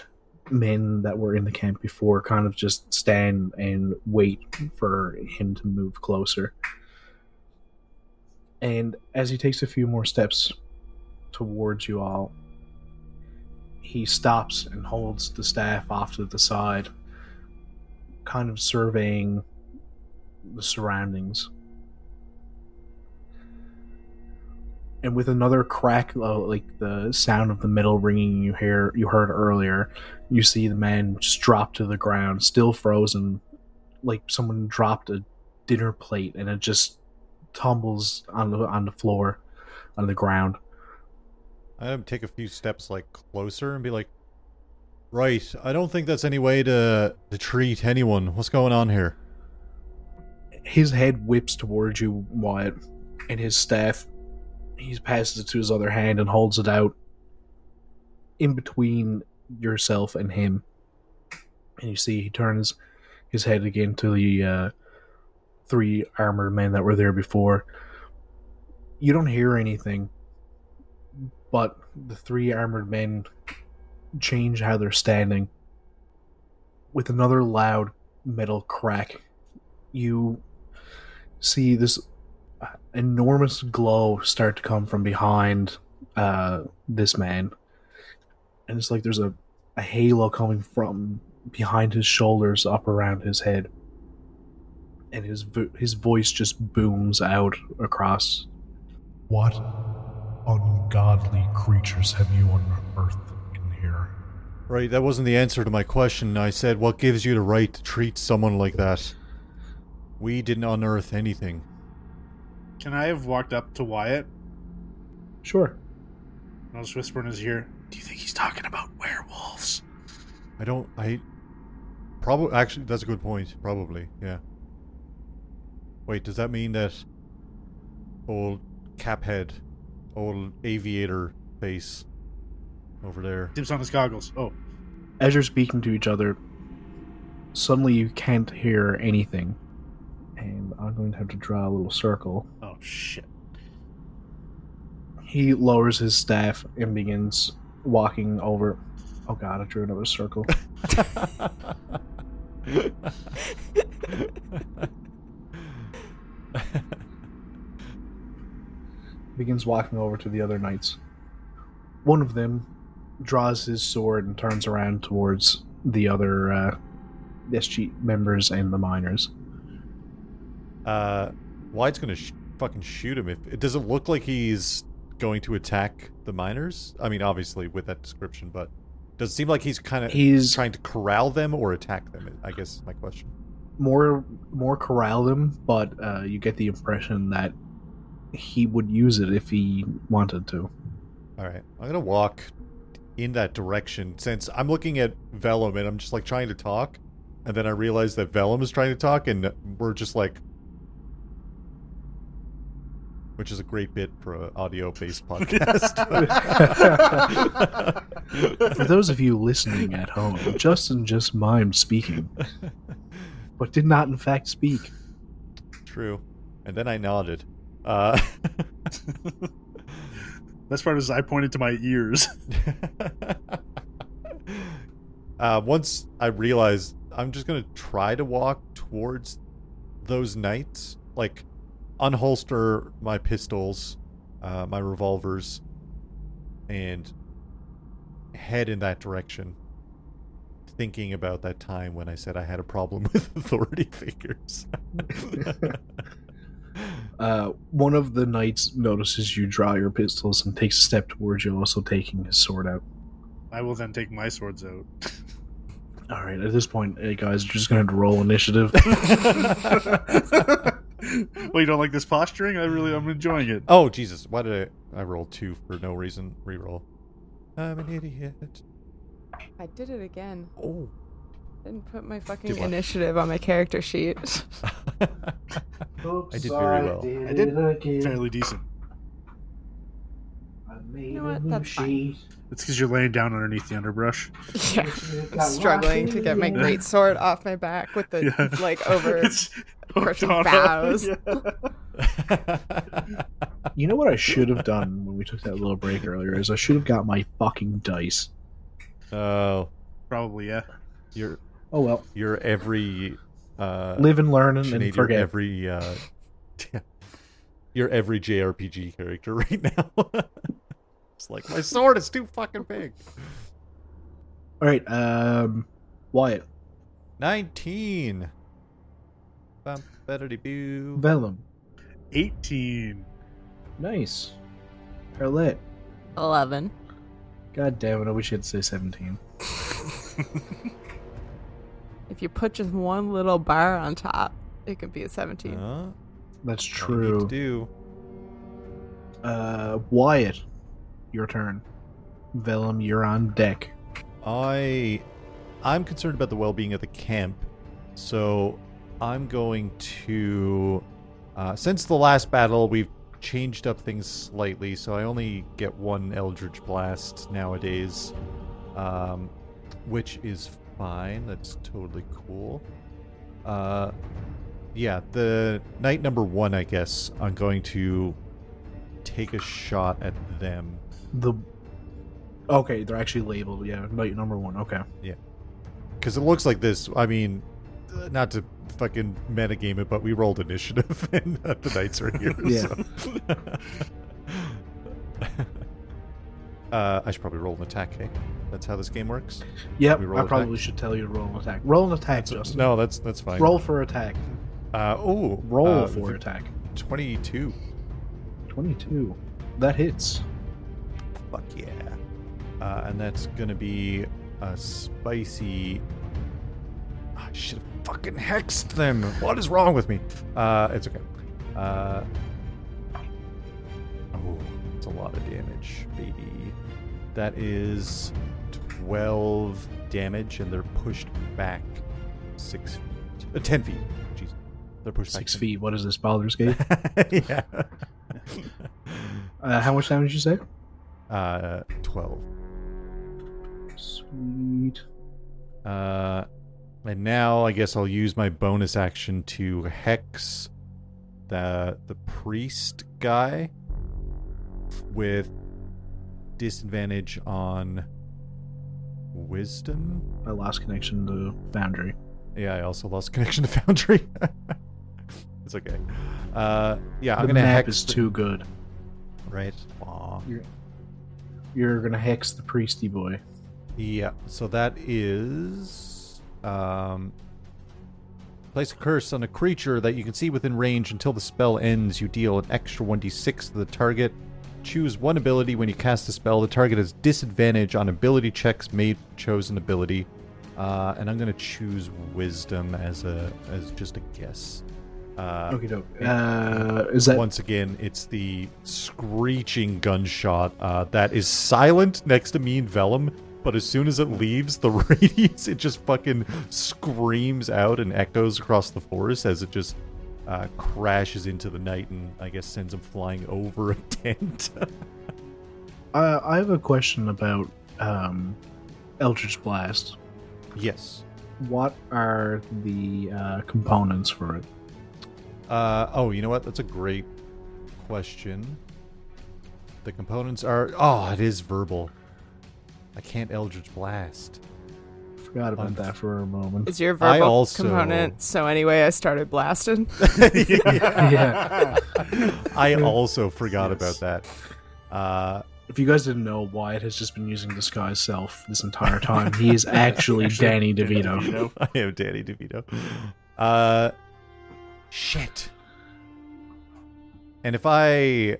Speaker 2: men that were in the camp before kind of just stand and wait for him to move closer. And as he takes a few more steps towards you all, he stops and holds the staff off to the side, kind of surveying the surroundings. And with another crack, uh, like the sound of the metal ringing you hear you heard earlier, you see the man just drop to the ground, still frozen, like someone dropped a dinner plate and it just tumbles on the on the floor, on the ground.
Speaker 4: I um, take a few steps like closer and be like, "Right, I don't think that's any way to to treat anyone. What's going on here?"
Speaker 2: His head whips towards you, Wyatt, and his staff. He passes it to his other hand and holds it out in between yourself and him. And you see he turns his head again to the uh, three armored men that were there before. You don't hear anything, but the three armored men change how they're standing. With another loud metal crack, you see this enormous glow start to come from behind uh, this man. And it's like there's a, a halo coming from behind his shoulders up around his head. And his vo- his voice just booms out across.
Speaker 1: What ungodly creatures have you unearthed in here?
Speaker 4: Right, that wasn't the answer to my question. I said, "What gives you the right to treat someone like that?" We didn't unearth anything.
Speaker 5: Can I have walked up to Wyatt
Speaker 2: Sure.
Speaker 5: and I'll just whisper in his ear? Do you think he's talking about werewolves?
Speaker 4: I don't. I probably actually that's a good point. Probably, yeah. Wait, does that mean that old caphead, old aviator face over there?
Speaker 5: Dips on his goggles. Oh,
Speaker 2: As you're speaking to each other, suddenly you can't hear anything. And I'm going to have to draw a little circle.
Speaker 5: Shit!
Speaker 2: He lowers his staff and begins walking over. Oh god, I drew another circle. begins walking over to the other knights. One of them draws his sword and turns around towards the other uh, SG members and the miners.
Speaker 4: uh, Wyatt's gonna sh- fucking shoot him. If it doesn't look like he's going to attack the miners. I mean, obviously with that description, but does it seem like he's kind of
Speaker 2: He's
Speaker 4: trying to corral them or attack them? I guess is my question.
Speaker 2: more more corral them, but uh, you get the impression that he would use it if he wanted to.
Speaker 4: All right, I'm gonna walk in that direction since I'm looking at Velum and I'm just like trying to talk, and then I realize that Velum is trying to talk, and we're just like, which is a great bit for an audio-based podcast.
Speaker 2: For those of you listening at home, Justin just mimed speaking, but did not in fact speak.
Speaker 4: True, and then I nodded. Uh,
Speaker 5: Best part is I pointed to my ears.
Speaker 4: uh, once I realized I'm just gonna try to walk towards those knights, like unholster my pistols, uh, my revolvers, and head in that direction. Thinking about that time when I said I had a problem with authority figures.
Speaker 2: Uh, one of the knights notices you draw your pistols and takes a step towards you, also taking his sword out.
Speaker 5: I will then take my swords out.
Speaker 2: All right, at this point, hey guys, you're just gonna have to roll initiative.
Speaker 5: well, you don't like this posturing? I really, I'm enjoying it.
Speaker 4: oh Jesus! Why did I I roll two for no reason? Reroll. I'm an idiot.
Speaker 3: I did it again.
Speaker 4: Oh.
Speaker 3: Didn't put my fucking initiative on my character sheet.
Speaker 4: I did very well.
Speaker 5: I did Fairly decent.
Speaker 3: You know what? That's fine.
Speaker 5: It's because you're laying down underneath the underbrush.
Speaker 3: yeah. I'm struggling to get my great sword off my back with the
Speaker 5: Yeah.
Speaker 3: like over
Speaker 5: It's hooked
Speaker 3: crushing
Speaker 5: on-
Speaker 3: bows.
Speaker 2: You know what I should have done when we took that little break earlier is I should have got my fucking dice.
Speaker 4: oh,
Speaker 5: Probably, yeah.
Speaker 4: you're
Speaker 2: Oh well,
Speaker 4: you're every uh
Speaker 2: live and learn and,
Speaker 4: Sinead,
Speaker 2: and
Speaker 4: you're
Speaker 2: forget.
Speaker 4: every uh you're every JRPG character right now. it's like my sword is too fucking big.
Speaker 2: All right, um, Wyatt,
Speaker 4: Nineteen. Bum, boo.
Speaker 2: Velum,
Speaker 5: 18.
Speaker 2: nice. Arlette.
Speaker 3: 11.
Speaker 2: God damn it! I wish you had to say seventeen.
Speaker 3: If you put just one little bar on top, it could be a 17.
Speaker 4: Uh,
Speaker 2: That's
Speaker 4: what I need to
Speaker 2: true.
Speaker 4: do.
Speaker 2: Uh, Wyatt, your turn. Velum, you're on deck.
Speaker 4: I I'm concerned about the well-being of the camp, so I'm going to uh, since the last battle we've changed up things slightly, so I only get one Eldritch Blast nowadays, um, which is fine. That's totally cool. Uh, yeah, the knight number one, I guess I'm going to take a shot at them.
Speaker 2: The okay, they're actually labeled. Yeah, knight number one. Okay.
Speaker 4: Yeah, because it looks like this. I mean, uh, not to fucking metagame it, but we rolled initiative and uh, the knights are here.
Speaker 2: Yeah.
Speaker 4: so. uh, I should probably roll an attack. Hey, that's how this game works.
Speaker 2: Yep.
Speaker 4: We roll
Speaker 2: I
Speaker 4: attack?
Speaker 2: probably should tell you to roll an attack. Roll an attack, Justin.
Speaker 4: No, that's that's fine.
Speaker 2: Roll for attack.
Speaker 4: Uh, oh,
Speaker 2: Roll
Speaker 4: uh,
Speaker 2: for
Speaker 4: v-
Speaker 2: attack.
Speaker 4: Twenty-two.
Speaker 2: Twenty-two. That hits.
Speaker 4: Fuck yeah. Uh, and that's gonna be a spicy. I should have fucking hexed them. What is wrong with me? Uh, it's okay. Uh, oh, it's a lot of damage, baby. That is twelve damage, and they're pushed back six feet, uh, ten feet. Jeez, they're pushed
Speaker 2: Six
Speaker 4: back
Speaker 2: feet. What is this, Baldur's Gate?
Speaker 4: yeah.
Speaker 2: uh, how much damage did you say?
Speaker 4: Uh, twelve.
Speaker 2: Sweet.
Speaker 4: Uh, and now I guess I'll use my bonus action to hex the the priest guy with disadvantage on wisdom.
Speaker 2: I lost connection to Foundry.
Speaker 4: Yeah, I also lost connection to Foundry. it's okay. Uh, yeah, I'm gonna
Speaker 2: map
Speaker 4: hex
Speaker 2: is
Speaker 4: the-
Speaker 2: too good.
Speaker 4: right. Aw.
Speaker 2: You're, you're gonna hex the priesty boy.
Speaker 4: Yeah, so that is um place a curse on a creature that you can see within range until the spell ends. You deal an extra 1d6 to the target. Choose one ability when you cast the spell. The target has disadvantage on ability checks made chosen ability. Uh, and I'm gonna choose wisdom as a as just a guess. Uh,
Speaker 2: Okay, doke. Uh, is that
Speaker 4: once again, it's the screeching gunshot uh, that is silent next to me and Velum, but as soon as it leaves the radius, it just fucking screams out and echoes across the forest as it just uh, crashes into the knight and I guess sends him flying over a tent.
Speaker 2: Uh, I have a question about um, Eldritch Blast.
Speaker 4: yes.
Speaker 2: What are the uh, components for it?
Speaker 4: Uh, oh, you know what? That's a great question. The components are. Oh, it is verbal. I can't Eldritch Blast.
Speaker 2: Forgot about that for a moment.
Speaker 3: Is your verbal
Speaker 4: also-
Speaker 3: component? So anyway, I started blasting.
Speaker 2: yeah.
Speaker 4: I also forgot
Speaker 5: Yes.
Speaker 4: about that. Uh,
Speaker 2: If you guys didn't know, Wyatt has just been using disguise self this entire time. He is actually Danny DeVito.
Speaker 4: I am Danny DeVito. Uh, shit. And if I,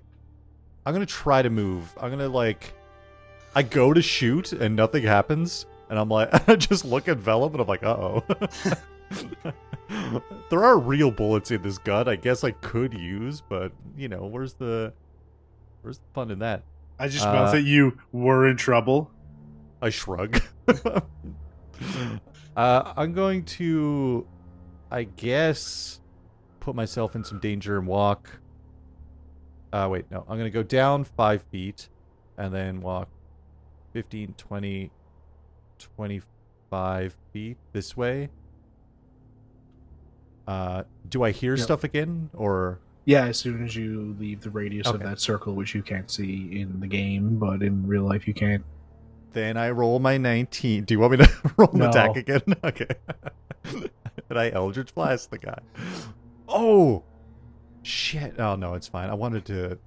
Speaker 4: I'm gonna try to move. I'm gonna like, I go to shoot and nothing happens, and I'm like, I just look at Velum and I'm like, uh oh. there are real bullets in this gun. I guess I could use, but you know, where's the, where's the fun in that?
Speaker 5: I just
Speaker 4: Uh,
Speaker 5: that you were in trouble.
Speaker 4: I shrug. uh, I'm going to, I guess, put myself in some danger and walk. Uh, wait, no. I'm going to go down five feet and then walk 15, 20, 25 feet this way. Uh, do I hear stuff again? Or.
Speaker 2: Yeah, as soon as you leave the radius of that circle, which you can't see in the game, but in real life you can.
Speaker 4: Then I roll my 19. Do you want me to roll an
Speaker 2: No.
Speaker 4: attack again? Okay. and I Eldritch Blast the guy. Oh! Shit. Oh, no, it's fine. I wanted to.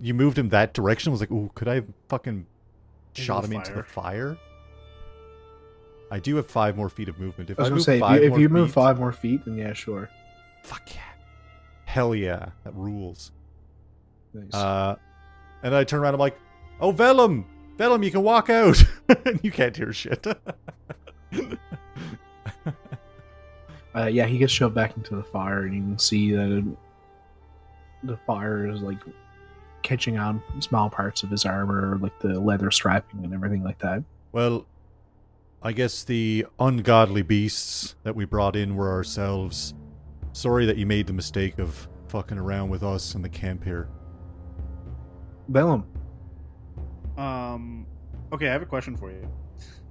Speaker 4: You moved him that direction. I was like, ooh, could I fucking shot
Speaker 5: the
Speaker 4: him into the
Speaker 5: fire.
Speaker 4: fire? I do have five more feet of movement. If
Speaker 2: I was
Speaker 4: I,
Speaker 2: gonna
Speaker 4: move
Speaker 2: say, if you, if
Speaker 4: more
Speaker 2: you move
Speaker 4: feet-
Speaker 2: five more feet, then yeah, sure.
Speaker 4: Fuck yeah. Hell yeah. That rules.
Speaker 2: Nice.
Speaker 4: Uh, And I turn around. And I'm like, "Oh, Velum, Velum, you can walk out." and you can't hear shit.
Speaker 2: Uh, yeah, he gets shoved back into the fire, and you can see that it, the fire is like catching on small parts of his armor, like the leather strapping and everything like that.
Speaker 4: well, I guess the ungodly beasts that we brought in were ourselves. Sorry that you made the mistake of fucking around with us in the camp here.
Speaker 2: Velum,
Speaker 5: Um. Okay, I have a question for you.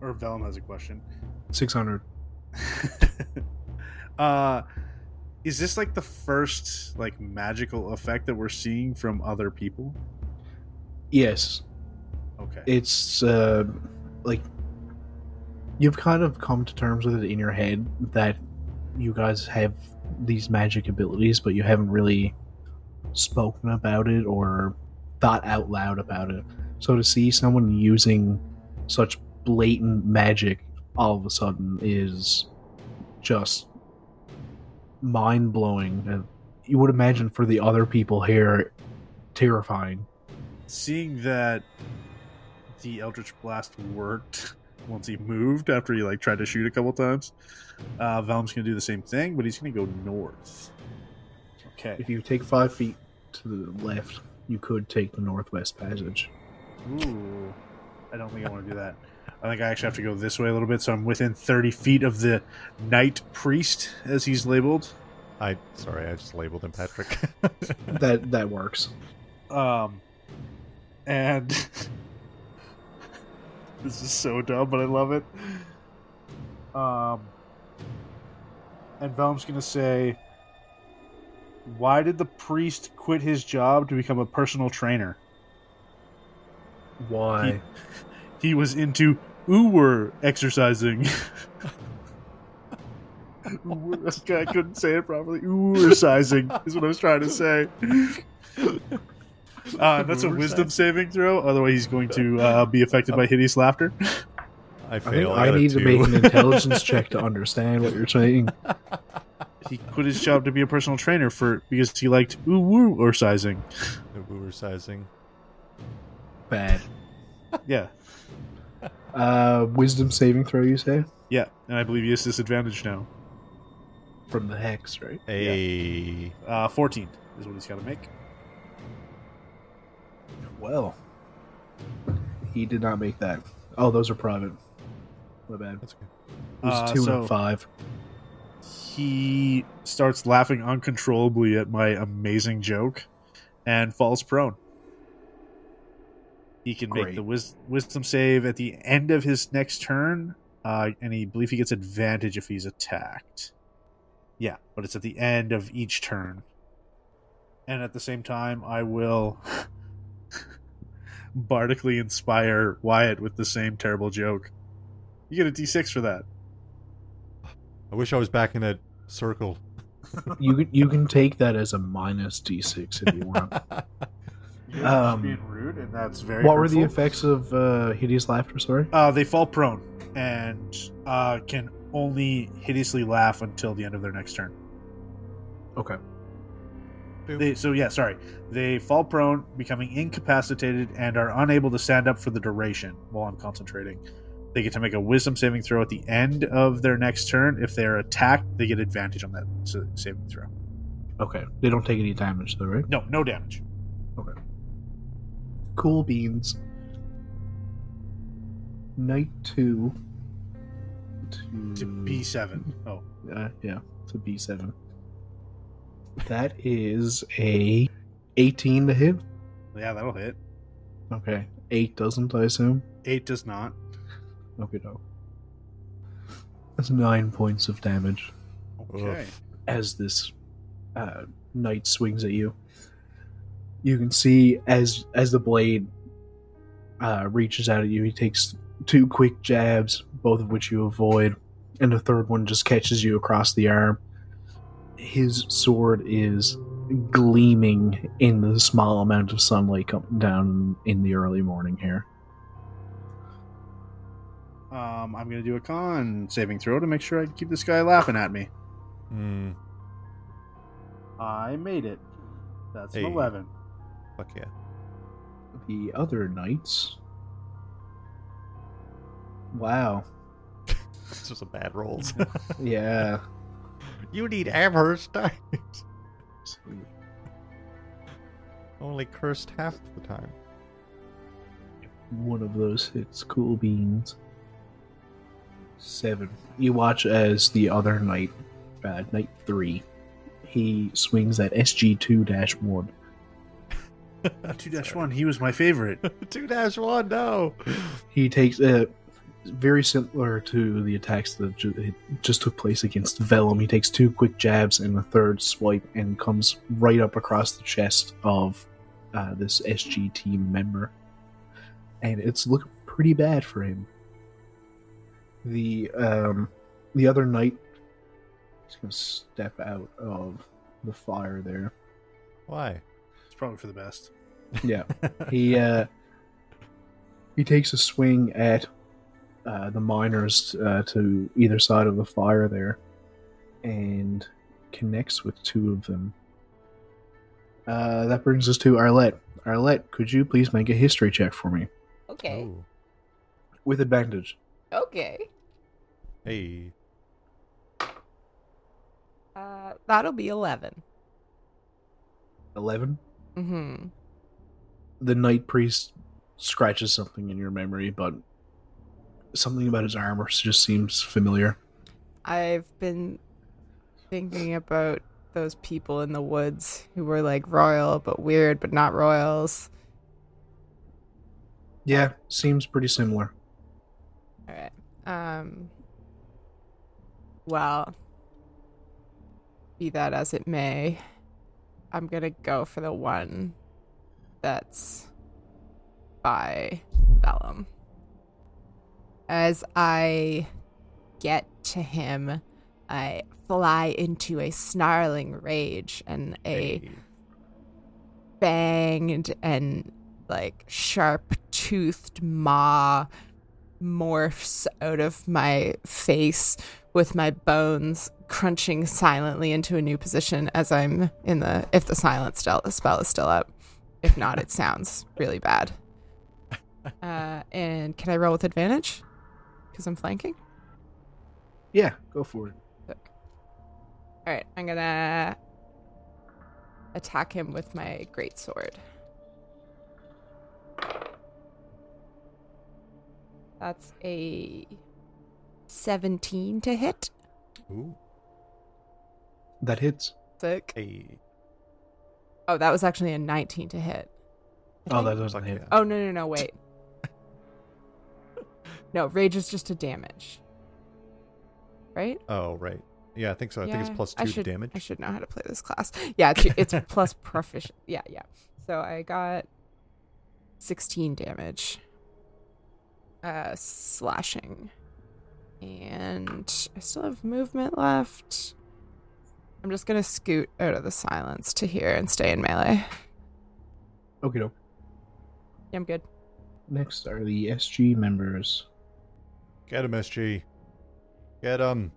Speaker 5: Or Velum has a question.
Speaker 2: six hundred.
Speaker 5: uh, is this like the first like magical effect that we're seeing from other people?
Speaker 2: Yes,
Speaker 5: Okay.
Speaker 2: it's uh, like you've kind of come to terms with it in your head that you guys have these magic abilities, but you haven't really spoken about it or thought out loud about it. So to see someone using such blatant magic all of a sudden is just mind blowing. And you would imagine for the other people here, terrifying.
Speaker 5: Seeing that the Eldritch Blast worked once he moved after he like tried to shoot a couple times, uh, Velum's gonna do the same thing, but he's gonna go north. Okay.
Speaker 2: If you take five feet to the left, you could take the northwest passage.
Speaker 5: Ooh, I don't think I want to do that. I think I actually have to go this way a little bit, so I'm within 30 feet of the Knight Priest, as he's labeled.
Speaker 4: I sorry, I just labeled him Patrick.
Speaker 2: That that works.
Speaker 5: Um, and this is so dumb, but I love it. Um, and Velum's gonna say, "Why did the priest quit his job to become a personal trainer?
Speaker 2: Why?
Speaker 5: He was into oower exercising." I couldn't say it properly. Oowersizing is what I was trying to say. Uh, that's a wisdom saving throw. Otherwise, he's going to uh, be affected by hideous laughter.
Speaker 4: I
Speaker 2: I
Speaker 4: fail.
Speaker 2: I
Speaker 4: got a
Speaker 2: need to
Speaker 4: two.
Speaker 2: make an intelligence check to understand what you're saying.
Speaker 5: He quit his job to be a personal trainer for because he liked ooh woo or sizing.
Speaker 4: The boomer sizing.
Speaker 2: Bad.
Speaker 5: Yeah,
Speaker 2: Uh, wisdom saving throw, you say?
Speaker 5: yeah, and I believe he has disadvantage now.
Speaker 2: From the hex, right?
Speaker 4: A
Speaker 5: Uh, Fourteen is what he's got to make.
Speaker 2: Well, he did not make that. Oh, those are private. My bad.
Speaker 4: That's okay.
Speaker 2: It was
Speaker 5: Uh,
Speaker 2: two
Speaker 5: so
Speaker 2: and five.
Speaker 5: He starts laughing uncontrollably at my amazing joke, and falls prone. He can make the wis- wisdom save at the end of his next turn, uh, and he believe he gets advantage if he's attacked. Yeah, but it's at the end of each turn. And at the same time, I will bardically inspire Wyatt with the same terrible joke. You get a d6 for that.
Speaker 4: I wish I was back in that circle.
Speaker 2: You you can take that as a minus d6 if you want.
Speaker 5: You're
Speaker 2: Um,
Speaker 5: being rude, and that's very.
Speaker 2: what were the effects of uh, hideous laughter? Sorry.
Speaker 5: Uh, they fall prone and uh, can only hideously laugh until the end of their next turn.
Speaker 2: Okay.
Speaker 5: They, so yeah, sorry. They fall prone, becoming incapacitated, and are unable to stand up for the duration while I'm concentrating. They get to make a Wisdom saving throw at the end of their next turn. If they're attacked, they get advantage on that saving throw.
Speaker 2: Okay. They don't take any damage though, right?
Speaker 5: No, no damage.
Speaker 2: Cool beans. Knight two. To,
Speaker 5: To B seven. Oh,
Speaker 2: Uh, yeah, to B seven. That is a eighteen to hit.
Speaker 5: yeah, that'll hit.
Speaker 2: Okay, eight doesn't, I assume.
Speaker 5: Eight does not.
Speaker 2: Okay, no. That's nine points of damage
Speaker 5: Okay.
Speaker 2: as this uh, knight swings at you. You can see as as the blade uh, reaches out at you, he takes two quick jabs, both of which you avoid, and the third one just catches you across the arm. His sword is gleaming in the small amount of sunlight coming down in the early morning here.
Speaker 5: Um, I'm gonna do a con saving throw to make sure I keep this guy laughing at me.
Speaker 4: Hmm.
Speaker 5: I made it. That's an eleven.
Speaker 4: Fuck yeah.
Speaker 2: The other knights. Wow.
Speaker 4: It's just a bad rolls.
Speaker 2: Yeah.
Speaker 4: you need Amherst dice. Only cursed half the time.
Speaker 2: One of those hits. Cool beans. Seven. You watch as the other knight, uh, knight three, he swings at SG two one.
Speaker 5: Two dash one. He was my favorite.
Speaker 4: Two dash one, no.
Speaker 2: He takes uh, very similar to the attacks that ju- just took place against Velum. He takes two quick jabs and a third swipe and comes right up across the chest of uh, this SG team member, and it's looking pretty bad for him. The um, the other knight is going to step out of the fire there.
Speaker 4: Why?
Speaker 5: It's probably for the best.
Speaker 2: Yeah, he uh, he takes a swing at uh, the miners uh, to either side of the fire there, and connects with two of them. Uh, that brings us to Arlette. Arlette, could you please make a history check for me
Speaker 3: Okay.
Speaker 4: Oh.
Speaker 2: with advantage?
Speaker 3: Okay.
Speaker 4: Hey.
Speaker 3: Uh, that'll be 11.
Speaker 2: Eleven.
Speaker 3: Mm-hmm.
Speaker 2: The knight priest scratches something in your memory, but something about his armor just seems familiar.
Speaker 3: I've been thinking about those people in the woods who were like royal but weird but not royals.
Speaker 2: Yeah, seems pretty similar.
Speaker 3: All right. Um. Well, be that as it may, I'm gonna go for the one that's by Velum. As I get to him, I fly into a snarling rage and a
Speaker 4: Hey.
Speaker 3: banged and like sharp toothed maw morphs out of my face with my bones crunching silently into a new position as I'm in the if the silent still spell is still up. If not, it sounds really bad. Uh, and can I roll with advantage? Because I'm flanking.
Speaker 2: Yeah, go for it.
Speaker 3: All right, I'm gonna attack him with my great sword. That's a 17 to hit.
Speaker 4: Ooh.
Speaker 2: That hits.
Speaker 3: Sick.
Speaker 4: Hey.
Speaker 3: Oh, that was actually a 19 to hit.
Speaker 2: Oh, that doesn't hit.
Speaker 3: Oh no no no wait. no, rage is just a damage. Right?
Speaker 4: Oh, right. Yeah, I think so. I think it's
Speaker 3: Yeah,
Speaker 4: plus
Speaker 3: I
Speaker 4: two
Speaker 3: should,
Speaker 4: damage.
Speaker 3: I should know how to play this class. Yeah, it's, it's plus proficient. Yeah, yeah. So I got 16 damage. Uh, slashing. And I still have movement left. I'm just gonna scoot out of the silence to here and stay in melee.
Speaker 2: Okay, doke.
Speaker 3: Yeah, I'm good.
Speaker 2: Next are the SG members.
Speaker 4: Get him, SG. Get him.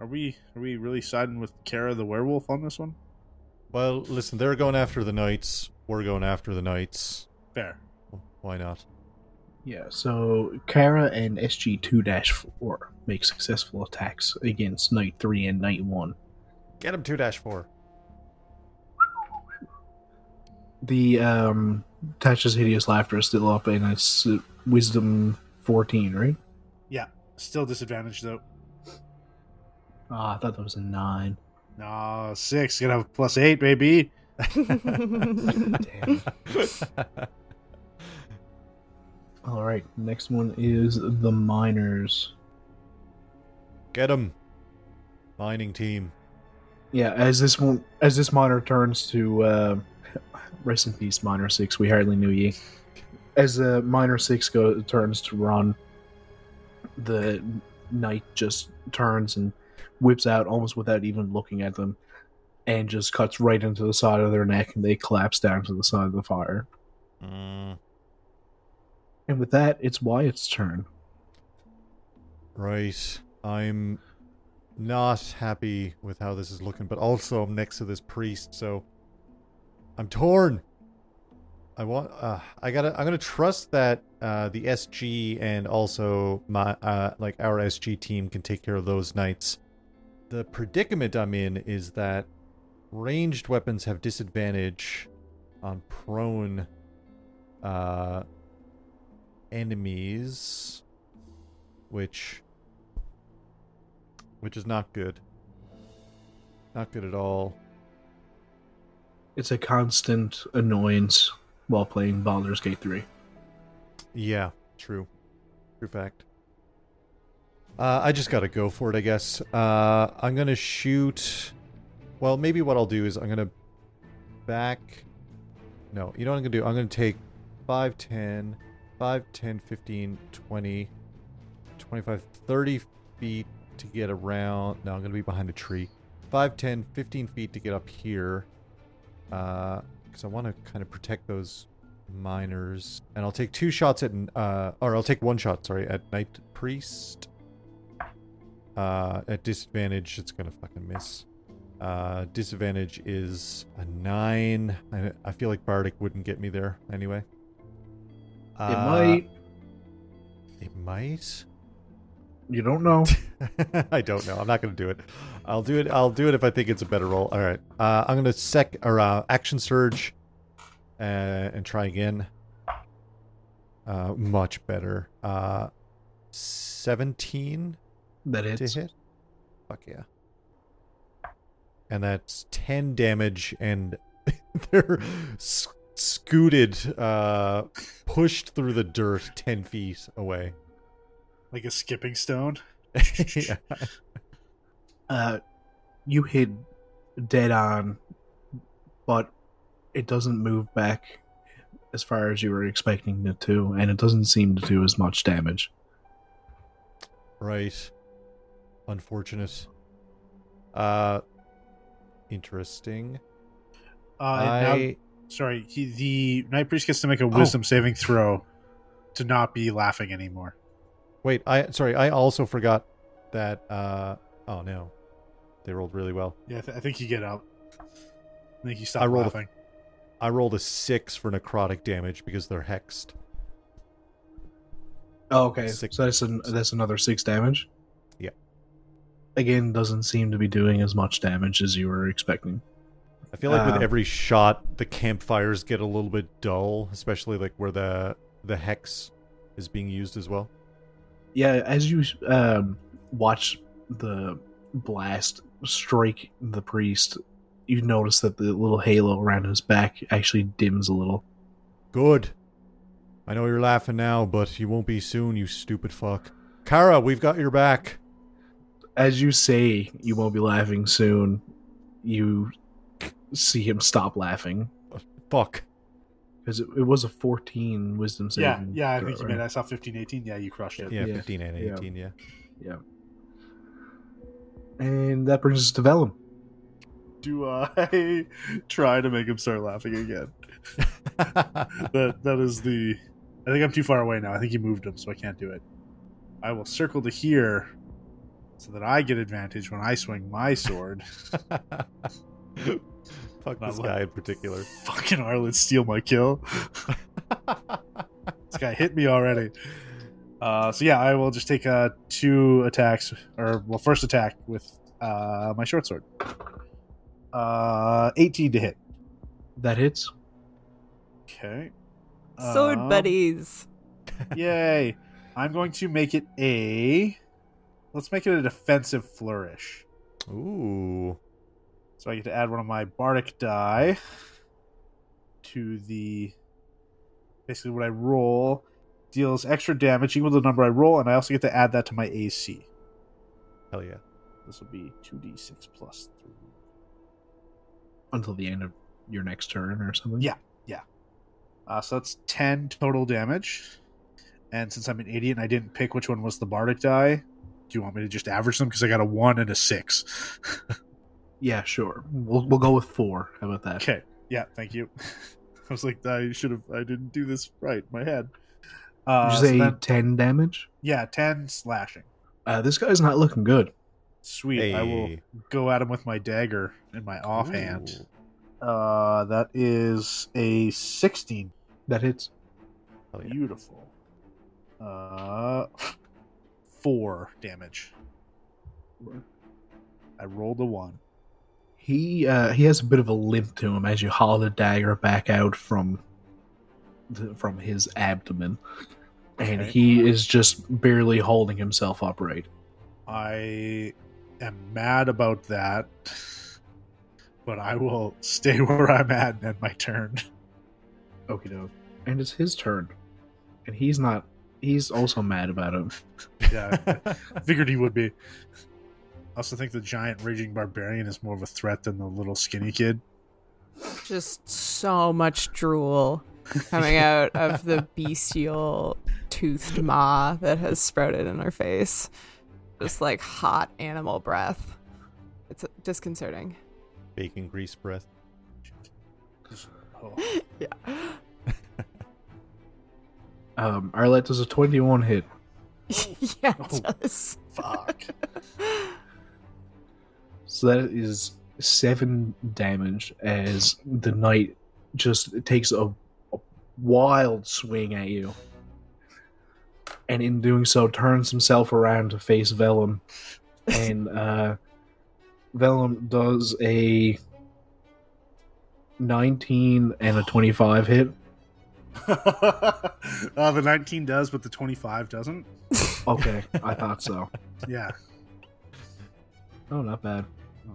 Speaker 5: Are we are we really siding with Kara the werewolf on this one?
Speaker 4: Well, listen, they're going after the knights. We're going after the knights.
Speaker 5: Fair.
Speaker 4: Why not?
Speaker 2: Yeah, so Kara and SG 2 4 make successful attacks against Knight 3 and Knight 1.
Speaker 4: Get him 2 dash 4.
Speaker 2: The um, Tasha's Hideous Laughter is still up, and it's uh, Wisdom 14, right?
Speaker 5: Yeah. Still disadvantaged though.
Speaker 2: Ah, I thought that was a 9.
Speaker 5: No, six. Gonna have plus eight, baby.
Speaker 2: Damn. Alright, next one is the Miners.
Speaker 4: Get him. Mining team.
Speaker 2: Yeah, as this one, as this miner turns to uh, rest in peace, Miner Six. We hardly knew ye. As uh, Miner Six go turns to run, the knight just turns and whips out almost without even looking at them, and just cuts right into the side of their neck, and they collapse down to the side of the fire.
Speaker 4: Mm,
Speaker 2: And with that, it's Wyatt's turn.
Speaker 4: right. I'm not happy with how this is looking, but also I'm next to this priest, so I'm torn. I want. Uh, I gotta. I'm gonna trust that uh, the SG and also my uh, like our SG team can take care of those knights. The predicament I'm in is that ranged weapons have disadvantage on prone uh, enemies, which which is not good. Not good at all.
Speaker 2: It's a constant annoyance while playing Baldur's Gate 3.
Speaker 4: Yeah, true. True fact. Uh, I just gotta go for it, I guess. Uh, I'm gonna shoot. Well, maybe what I'll do is I'm gonna back. No, you know what I'm gonna do? I'm gonna take 5, 10, 5, 10, 15, 20, 25, 30 feet to get around. No, I'm gonna be behind a tree. 5, 10, 15 feet to get up here. Uh, because I want to kind of protect those miners. And I'll take two shots at, uh, or I'll take one shot, sorry, at Knight Priest. Uh, at disadvantage, it's gonna fucking miss. Uh, disadvantage is a nine. I, I feel like Bardic wouldn't get me there anyway.
Speaker 2: It
Speaker 4: Uh,
Speaker 2: might.
Speaker 4: It might.
Speaker 2: You don't know.
Speaker 4: I don't know. I'm not going to do it. I'll do it. I'll do it if I think it's a better roll. All right. Uh, I'm going to sec or uh, action surge, uh, and try again. Uh, much better. Uh, 17
Speaker 2: That
Speaker 4: to hit. Fuck yeah. And that's 10 damage, and they're s- scooted, uh, pushed through the dirt 10 feet away.
Speaker 5: Like a skipping stone.
Speaker 4: Yeah.
Speaker 2: Uh, you hit dead on, but it doesn't move back as far as you were expecting it to, and it doesn't seem to do as much damage.
Speaker 4: Right. Unfortunate. Uh interesting.
Speaker 5: Uh, and now-
Speaker 4: I
Speaker 5: sorry, he, the knight priest gets to make a
Speaker 4: Oh.
Speaker 5: wisdom saving throw to not be laughing anymore.
Speaker 4: Wait, I sorry, I also forgot that uh oh no. They rolled really well.
Speaker 5: Yeah, I, th- I think you get out. I think you stop
Speaker 4: I rolled a-
Speaker 5: laughing.
Speaker 4: I rolled a 6 for necrotic damage because they're hexed.
Speaker 2: Oh, okay.
Speaker 4: Six.
Speaker 2: So that's an, that's another six damage.
Speaker 4: Yeah.
Speaker 2: Again, doesn't seem to be doing as much damage as you were expecting.
Speaker 4: I feel like with
Speaker 2: Um,
Speaker 4: every shot the campfires get a little bit dull, especially like where the the hex is being used as well.
Speaker 2: Yeah, as you um, watch the blast strike the priest, you notice that the little halo around his back actually dims a little.
Speaker 4: Good. I know you're laughing now, but you won't be soon, you stupid fuck. Kara, we've got your back.
Speaker 2: As you say, you won't be laughing soon. You see him stop laughing
Speaker 4: Fuck.
Speaker 2: Because it, it was a 14 wisdom
Speaker 5: Yeah,
Speaker 2: saving.
Speaker 5: yeah, I
Speaker 2: throw,
Speaker 5: think you
Speaker 2: right?
Speaker 5: made. I saw 15, 18. Yeah, you crushed it.
Speaker 4: Yeah,
Speaker 2: Yeah.
Speaker 4: 15 and 18, yeah.
Speaker 2: Yeah. And that brings us to Velum.
Speaker 5: Do I try to make him start laughing again? that that is the. I think I'm too far away now. I think he moved him, so I can't do it. I will circle to here, so that I get advantage when I swing my sword.
Speaker 4: Fuck this guy in particular.
Speaker 5: Fucking Arlen steal my kill. This guy hit me already. Uh, so yeah, I will just take uh, two attacks, or well, first attack with uh, my short sword. Uh, 18 to hit.
Speaker 2: That hits.
Speaker 5: Okay.
Speaker 3: Sword
Speaker 5: Um,
Speaker 3: buddies.
Speaker 5: Yay! I'm going to make it a. Let's make it a defensive flourish.
Speaker 4: Ooh.
Speaker 5: So I get to add one of my bardic die to the. Basically, what I roll deals extra damage equal to the number I roll, and I also get to add that to my AC.
Speaker 4: Hell yeah.
Speaker 5: This will be 2d6 plus 3.
Speaker 2: until the end of your next turn or something.
Speaker 5: Yeah. Yeah. Uh, so that's 10 total damage. And since I'm an idiot and I didn't pick which one was the bardic die, do you want me to just average them? Because I got a 1 and a 6.
Speaker 2: Yeah, sure. We'll we'll go with four. How about that?
Speaker 5: Okay. Yeah, thank you. I was like, I should have, I didn't do this right my head. Uh,
Speaker 2: Did you say
Speaker 5: then-
Speaker 2: ten damage?
Speaker 5: yeah, 10 slashing.
Speaker 2: Uh, this guy's not looking good.
Speaker 5: Sweet. I will go at him with my dagger in my offhand.
Speaker 4: Ooh.
Speaker 5: Uh, that is a 16.
Speaker 2: That hits.
Speaker 4: Hell yeah.
Speaker 5: Beautiful. Uh, four damage. I rolled a one.
Speaker 2: He uh, he has a bit of a limp to him as you haul the dagger back out from the, from his abdomen, and
Speaker 5: Okay.
Speaker 2: he is just barely holding himself upright.
Speaker 5: I am mad about that, but I will stay where I'm at and end my turn.
Speaker 2: Okie doke. And it's his turn, and he's not. He's also mad about it.
Speaker 5: Yeah, I figured he would be. I also think the giant raging barbarian is more of a threat than the little skinny kid.
Speaker 3: Just so much drool coming out of the bestial toothed maw that has sprouted in her face. Just like hot animal breath. It's disconcerting.
Speaker 4: Bacon grease breath.
Speaker 5: Oh,
Speaker 3: Yeah.
Speaker 2: Um, Arlette does a twenty-one hit.
Speaker 3: yeah,
Speaker 5: Oh.
Speaker 3: it does.
Speaker 5: fuck.
Speaker 2: So that is seven damage as the knight just takes a, a wild swing at you. And in doing so, turns himself around to face Velum. And uh, Velum does a 19 and a 25 hit.
Speaker 5: uh, the 19 does, but the 25 doesn't.
Speaker 2: Okay, I thought so.
Speaker 5: Yeah.
Speaker 2: Oh, not bad.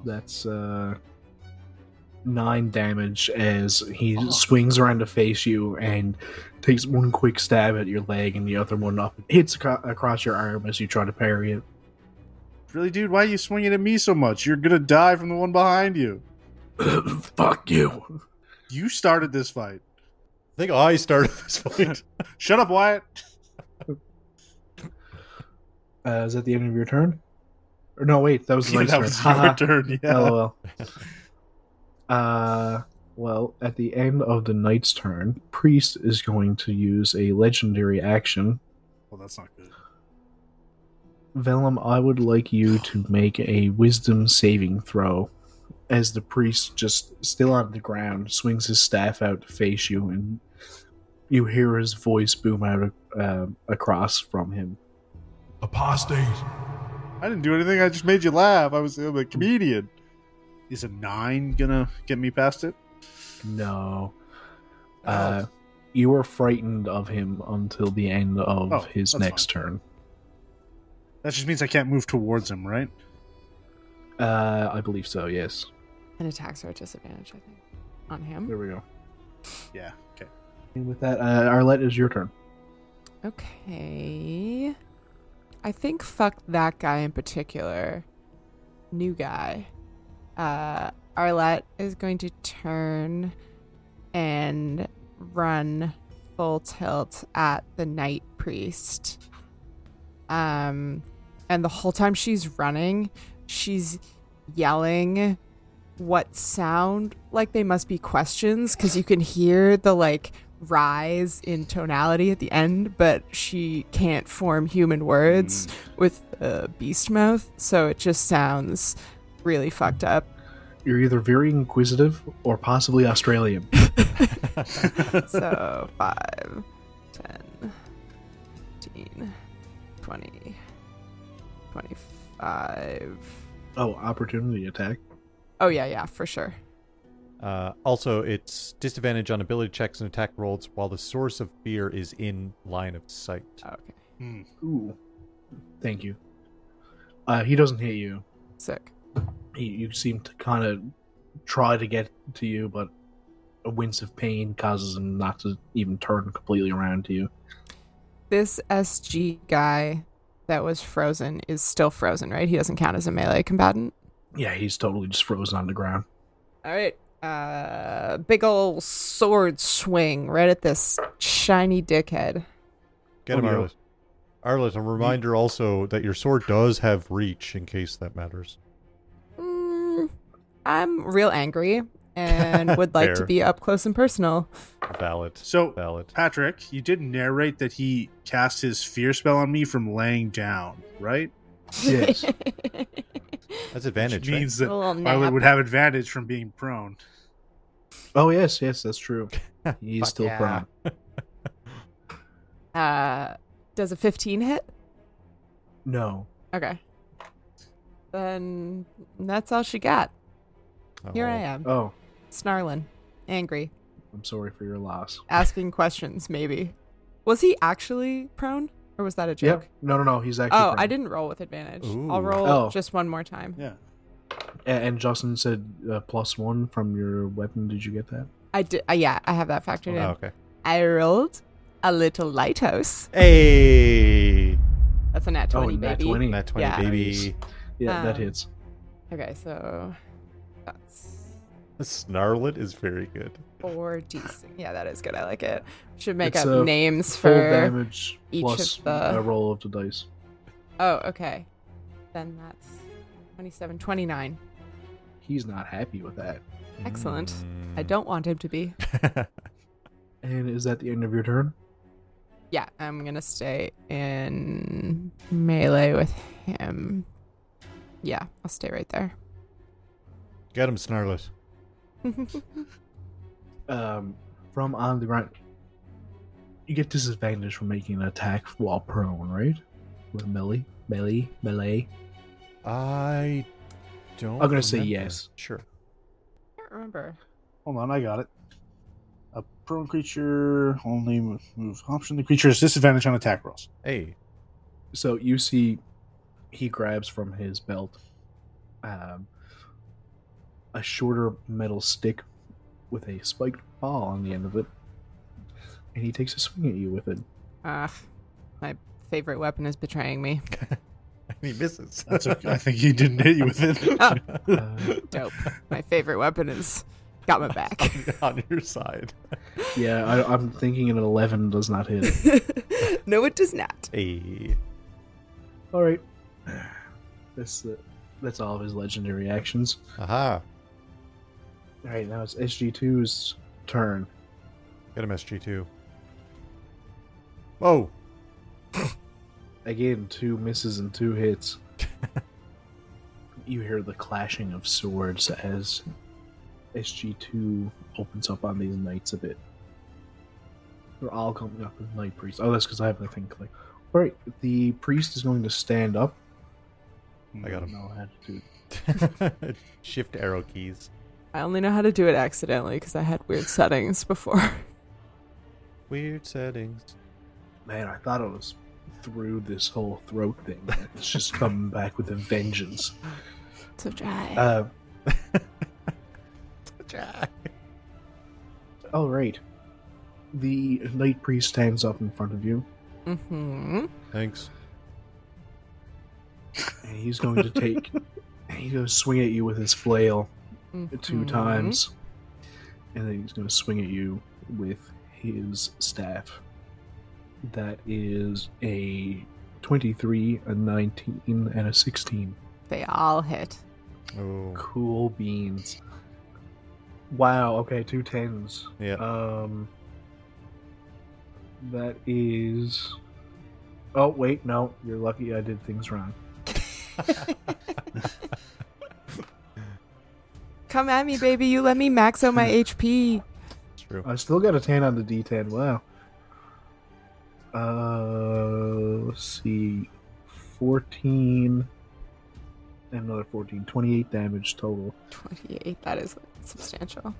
Speaker 2: That's uh nine damage as he swings around to face you and takes one quick stab at your leg and the other one up hits aco- across your arm as you try to parry it.
Speaker 5: Really, dude, why are you swinging at me so much? You're gonna die from the one behind you.
Speaker 2: Fuck you.
Speaker 5: You started this fight.
Speaker 4: I think I started this fight.
Speaker 5: Shut up, Wyatt.
Speaker 2: Uh, is that the end of your turn? Or no, wait, that was the
Speaker 5: Yeah, that
Speaker 2: turn.
Speaker 5: was your
Speaker 2: Haha.
Speaker 5: turn. Yeah.
Speaker 2: LOL. Uh, well, at the end of the knight's turn, priest is going to use a legendary action
Speaker 5: Well, that's not good.
Speaker 2: Velum, I would like you to make a wisdom saving throw as the priest, just still on the ground, swings his staff out to face you, and you hear his voice boom out uh, across from him.
Speaker 1: Apostate.
Speaker 5: I didn't do anything. I just made you laugh. I was I'm a comedian. Is a nine gonna get me past it?
Speaker 2: No. Uh, you were frightened of him until the end of
Speaker 5: Oh,
Speaker 2: his
Speaker 5: that's
Speaker 2: next turn.
Speaker 5: That just means I can't move towards him, right?
Speaker 2: Uh, I believe so, yes.
Speaker 3: And attacks are at disadvantage, I think. On him.
Speaker 2: There we go.
Speaker 5: Yeah. Okay.
Speaker 2: And with that, uh, Arlette is your turn.
Speaker 3: Okay. I think fuck that guy in particular. New guy. Uh Arlette is going to turn and run full tilt at the knight priest. Um and the whole time she's running, she's yelling what sound like they must be questions because you can hear the like rise in tonality at the end, but she can't form human words mm. with the beast mouth, so it just sounds really fucked up.
Speaker 2: You're either very inquisitive or possibly Australian.
Speaker 3: so 5, 10, 15, 20, 25.
Speaker 2: Oh, opportunity attack.
Speaker 3: Oh, yeah, yeah, for sure.
Speaker 4: Uh, also, it's disadvantage on ability checks and attack rolls while the source of fear is in line of sight.
Speaker 3: Oh, okay.
Speaker 5: Hmm.
Speaker 2: Ooh. Thank you. Uh, he doesn't hit you.
Speaker 3: Sick.
Speaker 2: He, you seem to kind of try to get to you, but a wince of pain causes him not to even turn completely around to you.
Speaker 3: This SG guy that was frozen is still frozen, right? He doesn't count as a melee combatant.
Speaker 2: Yeah, he's totally just frozen on the ground.
Speaker 3: All right. Uh, big old sword swing right at this shiny dickhead.
Speaker 4: Get him,
Speaker 2: Oh, yeah.
Speaker 4: Arlette. Arlette, a reminder also that your sword does have reach in case that matters.
Speaker 3: Mm, I'm real angry and would like to be up close and personal.
Speaker 4: Valid.
Speaker 5: So,
Speaker 4: Valid.
Speaker 5: Patrick, you did narrate that he cast his fear spell on me from laying down, right?
Speaker 2: Yes.
Speaker 4: That's advantage,
Speaker 5: Which means
Speaker 3: A
Speaker 5: that
Speaker 3: little
Speaker 5: Violet would have advantage from being prone.
Speaker 2: Oh yes, yes, that's true. He's
Speaker 4: Fuck
Speaker 2: still
Speaker 4: yeah.
Speaker 2: prone.
Speaker 3: Uh, does a 15 hit?
Speaker 2: No.
Speaker 3: Okay. Then that's all she got. Here I
Speaker 4: Oh.
Speaker 3: am,
Speaker 2: Oh,
Speaker 3: snarling, angry,
Speaker 2: I'm sorry for your loss.
Speaker 3: asking questions, maybe. Was he actually prone? Or was that a joke?
Speaker 2: Yep. No, no, no. He's actually.
Speaker 3: Oh,
Speaker 2: prone.
Speaker 3: I didn't roll with advantage. I'll roll
Speaker 2: Oh.
Speaker 3: just one more time.
Speaker 5: Yeah.
Speaker 2: And Justin said uh, plus one from your weapon. Did you get that?
Speaker 3: I did. Uh, yeah, I have that factored in.
Speaker 4: Oh, okay.
Speaker 3: I rolled a little lighthouse.
Speaker 4: Hey,
Speaker 3: That's a nat twenty,
Speaker 2: oh, nat
Speaker 3: baby.
Speaker 2: 20.
Speaker 4: that twenty
Speaker 3: Yeah.
Speaker 4: baby.
Speaker 2: Yeah, that
Speaker 3: Um,
Speaker 2: hits.
Speaker 3: Okay, so that's The
Speaker 4: Snarlet is very good.
Speaker 3: Four decent. Yeah, that is good. I like it. Should make
Speaker 2: It's,
Speaker 3: up names
Speaker 2: Full
Speaker 3: for.
Speaker 2: damage
Speaker 3: each
Speaker 2: plus
Speaker 3: of the-
Speaker 2: a roll of the dice.
Speaker 3: Oh, okay. Then that's 27, 29.
Speaker 2: He's not happy with that.
Speaker 3: Excellent. I
Speaker 4: Mm.
Speaker 3: don't want him to be.
Speaker 2: And is that the end of your turn?
Speaker 3: Yeah, I'm gonna stay in melee with him. Yeah, I'll stay right there.
Speaker 4: Get him, Snarlet.
Speaker 2: Um, from on the ground, you get disadvantage from making an attack while prone, right? With melee, melee, melee.
Speaker 4: I don't.
Speaker 2: I'm gonna say yes.
Speaker 4: Sure.
Speaker 3: I don't remember.
Speaker 5: Hold on, I got it. A prone creature only move, move option. The creature has disadvantage on attack rolls.
Speaker 4: Hey.
Speaker 2: So you see, he grabs from his belt um, a shorter metal stick with a spiked ball on the end of it, and he takes a swing at you with it.
Speaker 3: Ah, my favorite weapon is betraying me.
Speaker 4: he misses.
Speaker 5: That's okay. I think he didn't hit you with it.
Speaker 3: Oh,
Speaker 2: Uh,
Speaker 3: dope. My favorite weapon is got my back.
Speaker 4: on your side.
Speaker 2: yeah, I, I'm thinking an 11 does not hit.
Speaker 3: no, it does not.
Speaker 4: Hey.
Speaker 2: All right, that's the, that's all of his legendary actions.
Speaker 4: Aha.
Speaker 2: All right, now it's SG2's turn.
Speaker 4: Get him, SG2. Whoa.
Speaker 2: Again, two misses and two hits. you hear the clashing of swords as SG2 opens up on these knights a bit. They're all coming up with Knight Priest. Oh, that's because I have the thing click. Alright, the priest is going to stand up.
Speaker 4: I got him.
Speaker 2: how to
Speaker 4: Shift arrow keys.
Speaker 3: I only know how to do it accidentally because I had weird settings before.
Speaker 4: Weird settings.
Speaker 2: Man, I thought it was through this whole throat thing. It's just coming back with a vengeance.
Speaker 3: so dry.
Speaker 2: Uh, all right. The knight priest stands up in front of you,
Speaker 3: mm-hmm.
Speaker 4: Thanks.
Speaker 2: and he's going to take. he's going to swing at you with his flail two
Speaker 3: Mhm.
Speaker 2: times, and then he's going to swing at you with his staff. That is a twenty-three, a nineteen, and a sixteen.
Speaker 3: They all hit.
Speaker 4: Oh.
Speaker 2: Cool beans. Wow. Okay, two tens.
Speaker 4: Yeah.
Speaker 2: Um, that is. Oh wait, no, you're lucky. I did things wrong.
Speaker 3: Come at me, baby. You let me max out my HP.
Speaker 4: True.
Speaker 2: I still got a ten on the D10. Wow. Uh, let's see, fourteen, and another 14. 28 damage total.
Speaker 3: 28. That is substantial. Um,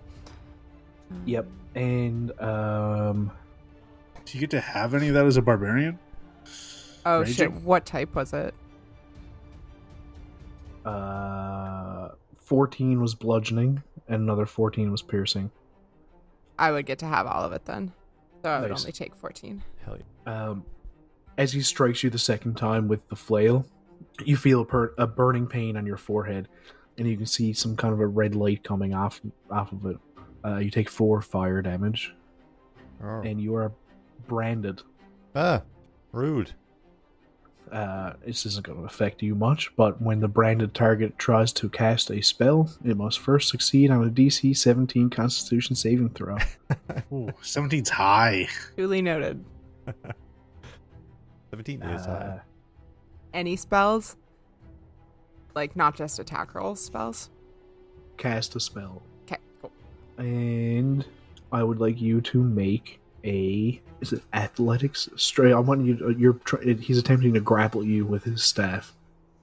Speaker 2: Yep. And um,
Speaker 5: Do you get to have any of that as a barbarian?
Speaker 3: Oh,
Speaker 5: Raging?
Speaker 3: shit. What type was it?
Speaker 2: uh, 14 was bludgeoning, and another 14 was piercing.
Speaker 3: I would get to have all of it then. So I would
Speaker 2: Nice.
Speaker 3: only take 14.
Speaker 4: Hell yeah.
Speaker 2: Um, as he strikes you the second time with the flail, you feel a, per- a burning pain on your forehead, and you can see some kind of a red light coming off off of it. Uh, you take four fire damage,
Speaker 4: Oh.
Speaker 2: and you are branded.
Speaker 4: Ah, rude.
Speaker 2: Uh, this isn't going to affect you much, but when the branded target tries to cast a spell, it must first succeed on a DC 17 Constitution saving throw.
Speaker 5: Ooh, 17's high.
Speaker 3: Duly noted.
Speaker 4: 17 is high.
Speaker 2: Uh,
Speaker 3: Any spells? Like, not just attack rolls spells?
Speaker 2: cast a spell.
Speaker 3: Okay, cool.
Speaker 2: And I would like you to make a is it athletics straight? I want you. You're try, he's attempting to grapple you with his staff.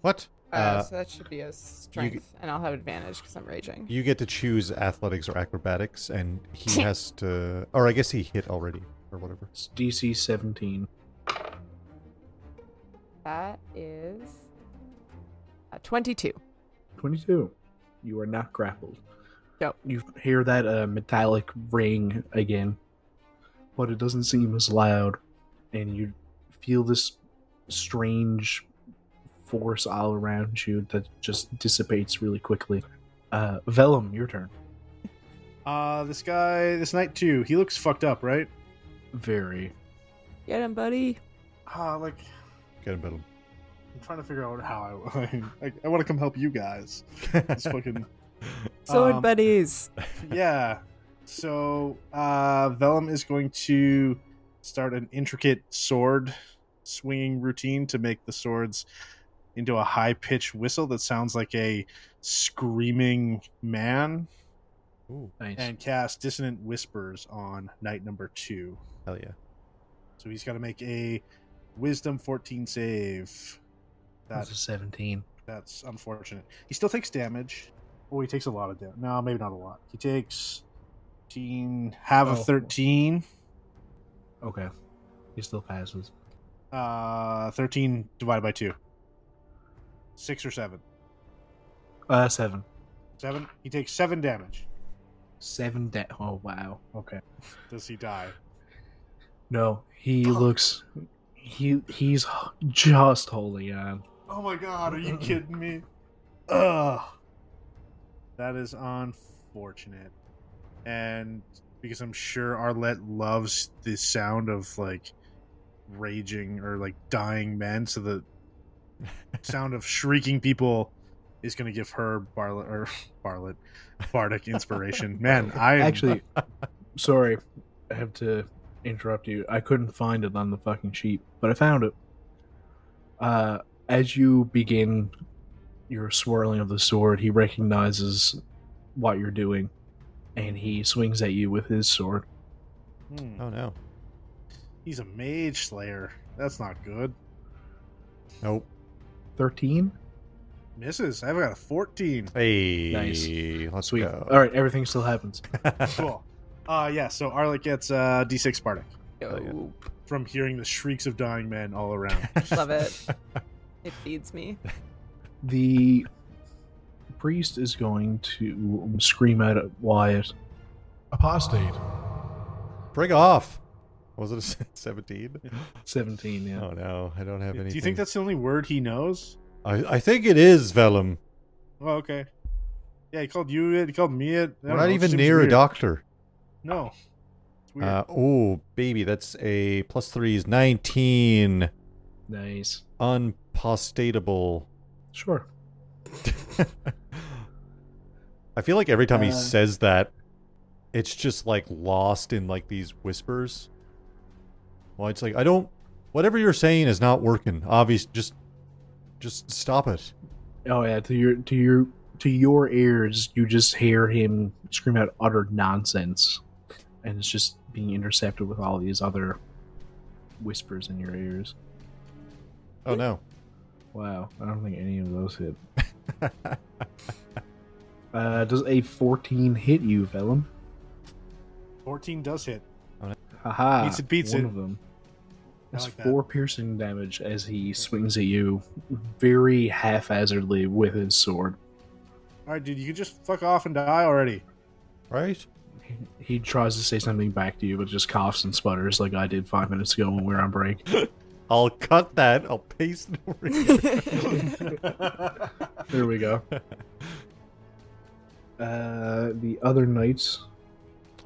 Speaker 4: What?
Speaker 3: Uh,
Speaker 4: Uh,
Speaker 3: so that should be a strength, and I'll have advantage because I'm raging.
Speaker 4: you get to choose athletics or acrobatics, and he has to. Or I guess he hit already, or whatever.
Speaker 2: It's DC 17.
Speaker 3: That is uh, 22.
Speaker 2: 22. You are not grappled.
Speaker 3: Yep.
Speaker 2: You hear that uh, metallic ring again, but it doesn't seem as loud, and you feel this strange force all around you that just dissipates really quickly. Uh, Velum, your turn.
Speaker 5: Uh, this guy, this knight too. He looks fucked up, right?
Speaker 2: Very.
Speaker 3: Get him, buddy.
Speaker 5: Uh, like
Speaker 4: Get him, Biddle.
Speaker 5: I'm trying to figure out how I I, I want to come help you guys. It's fucking
Speaker 3: Sword
Speaker 5: Um,
Speaker 3: buddies.
Speaker 5: yeah. So uh, Velum is going to start an intricate sword swinging routine to make the swords into a high pitched whistle that sounds like a screaming man,
Speaker 4: Ooh,
Speaker 2: Nice.
Speaker 5: and cast dissonant whispers on knight number two.
Speaker 4: hell yeah.
Speaker 5: So he's got to make a wisdom 14 save.
Speaker 2: That's a 17.
Speaker 5: That's unfortunate. He still takes damage. Oh, he takes a lot of damage. No, maybe not a lot. He takes 13, half
Speaker 2: Oh.
Speaker 5: of 13.
Speaker 2: Okay. He still passes.
Speaker 5: Uh, 13 divided by 2. 6 or 7.
Speaker 2: Uh, 7.
Speaker 5: 7. He takes 7 damage.
Speaker 2: 7 da- Oh, wow. Okay.
Speaker 5: Does he die?
Speaker 2: No, he looks. He he's just holding on.
Speaker 5: Oh my god, are you kidding me? Ugh. That is unfortunate. And because I'm sure Arlette loves the sound of like raging or like dying men, so the sound of shrieking people is going to give her Barlet or Barlet bardic inspiration. Man, I
Speaker 2: Actually, sorry, I have to interrupt you. I couldn't find it on the fucking sheet, but I found it. Uh, as you begin your swirling of the sword, he recognizes what you're doing, and he swings at you with his sword.
Speaker 5: Hmm,
Speaker 4: Oh no.
Speaker 5: he's a mage slayer. That's not good.
Speaker 4: Nope.
Speaker 2: Thirteen.
Speaker 5: Misses. I've got a 14.
Speaker 4: Hey,
Speaker 2: Nice.
Speaker 4: let's
Speaker 2: Sweet.
Speaker 4: go.
Speaker 2: All right, everything still happens.
Speaker 5: Cool. Uh, yeah, so Arlette gets uh, D6 bardic.
Speaker 4: Hell yeah.
Speaker 5: From hearing the shrieks of dying men all around.
Speaker 3: Love it. It feeds me.
Speaker 2: The priest is going to scream out at Wyatt.
Speaker 1: Apostate.
Speaker 4: Bring off. Was it a 17?
Speaker 2: Seventeen. Yeah.
Speaker 4: Oh no, I don't have anything.
Speaker 5: Do you think that's the only word he knows?
Speaker 4: I, I think it is Velum.
Speaker 5: Oh, okay. Yeah, he called you it. He called me it.
Speaker 4: We're
Speaker 5: don't know,
Speaker 4: even near
Speaker 5: weird.
Speaker 4: a doctor.
Speaker 5: No.
Speaker 4: Uh, oh, baby, that's a plus three is 19.
Speaker 2: Nice.
Speaker 4: Unpostatable.
Speaker 2: Sure.
Speaker 4: I feel like every time he
Speaker 2: Uh,
Speaker 4: says that, it's just like lost in like these whispers. Well, it's like I don't. Whatever you're saying is not working. Obvious. Just, just stop it.
Speaker 2: Oh yeah, to your to your to your ears, you just hear him scream out utter nonsense, and it's just being intercepted with all these other whispers in your ears.
Speaker 4: Oh no.
Speaker 2: Wow, I don't think any of those hit. Uh, does a fourteen hit you, Velum?
Speaker 5: 14 does hit.
Speaker 2: Haha,
Speaker 5: Beats it, beats
Speaker 2: one
Speaker 5: it.
Speaker 2: of them. That's
Speaker 5: like that.
Speaker 2: four piercing damage as he swings at you, very haphazardly with his sword.
Speaker 5: All right, dude, you can just fuck off and die already.
Speaker 4: Right?
Speaker 2: He tries to say something back to you, but just coughs and sputters like I did five minutes ago when we were on break.
Speaker 4: I'll cut that. I'll paste it over here.
Speaker 2: There we go. Uh, the other knights,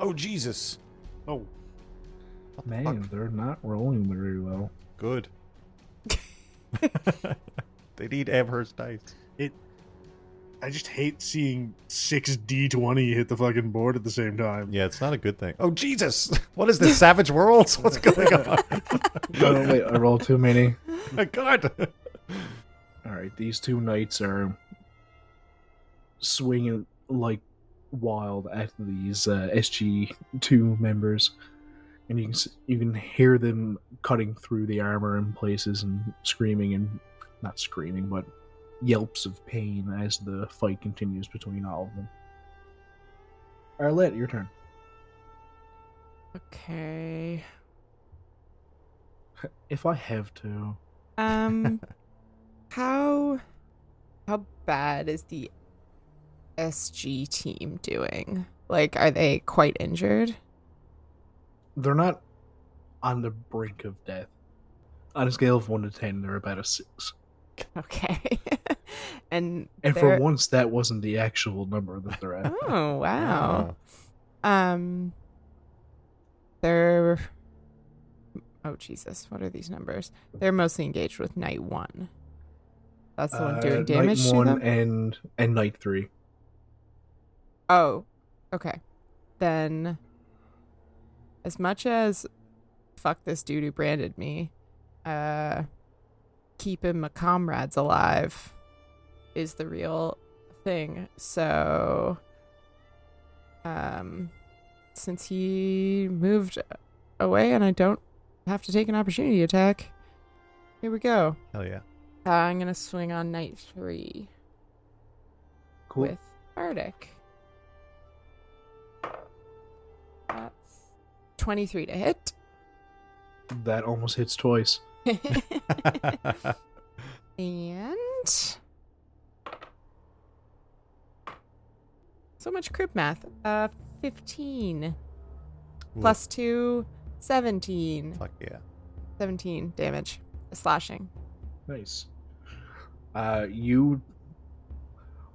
Speaker 4: oh Jesus.
Speaker 5: oh,
Speaker 4: What the
Speaker 2: man,
Speaker 4: fuck?
Speaker 2: they're not rolling very well.
Speaker 4: Good. they need Amherst dice. It.
Speaker 5: I just hate seeing six D20 hit the fucking board at the same time.
Speaker 4: Yeah, it's not a good thing. Oh Jesus! What is this? Savage Worlds? What's going on?
Speaker 2: Oh wait, I rolled too many.
Speaker 4: My God!
Speaker 2: All right, these two knights are swinging like wild at these uh, SG2 members, and you can you can hear them cutting through the armor in places and screaming and not screaming, but yelps of pain as the fight continues between all of them. Arlette, your turn.
Speaker 3: Okay.
Speaker 2: If I have to,
Speaker 3: Um, how how bad is the SG team doing? Like, are they quite injured?
Speaker 2: they're not on the brink of death. On a scale of one to ten, they're about a six.
Speaker 3: Okay. and
Speaker 2: And for
Speaker 3: they're-
Speaker 2: once, that wasn't the actual number that they're at.
Speaker 3: oh wow.
Speaker 4: Ah.
Speaker 3: Um, they're oh Jesus, what are these numbers? They're mostly engaged with Knight One. That's the one
Speaker 2: Uh,
Speaker 3: doing damage
Speaker 2: night
Speaker 3: to
Speaker 2: one
Speaker 3: them.
Speaker 2: and and knight three.
Speaker 3: Oh, okay. Then, as much as fuck this dude who branded me, uh, keeping my comrades alive is the real thing. So, um, since he moved away and I don't have to take an opportunity attack, here we go.
Speaker 4: Hell yeah.
Speaker 3: Uh, I'm gonna swing on knight three
Speaker 2: Cool.
Speaker 3: with Arctic. That's 23 to hit.
Speaker 2: That almost hits twice.
Speaker 3: and. So much crib math. Uh, 15. Plus 2, 17.
Speaker 4: Fuck yeah.
Speaker 3: 17 damage. Slashing.
Speaker 2: Nice. Uh, you.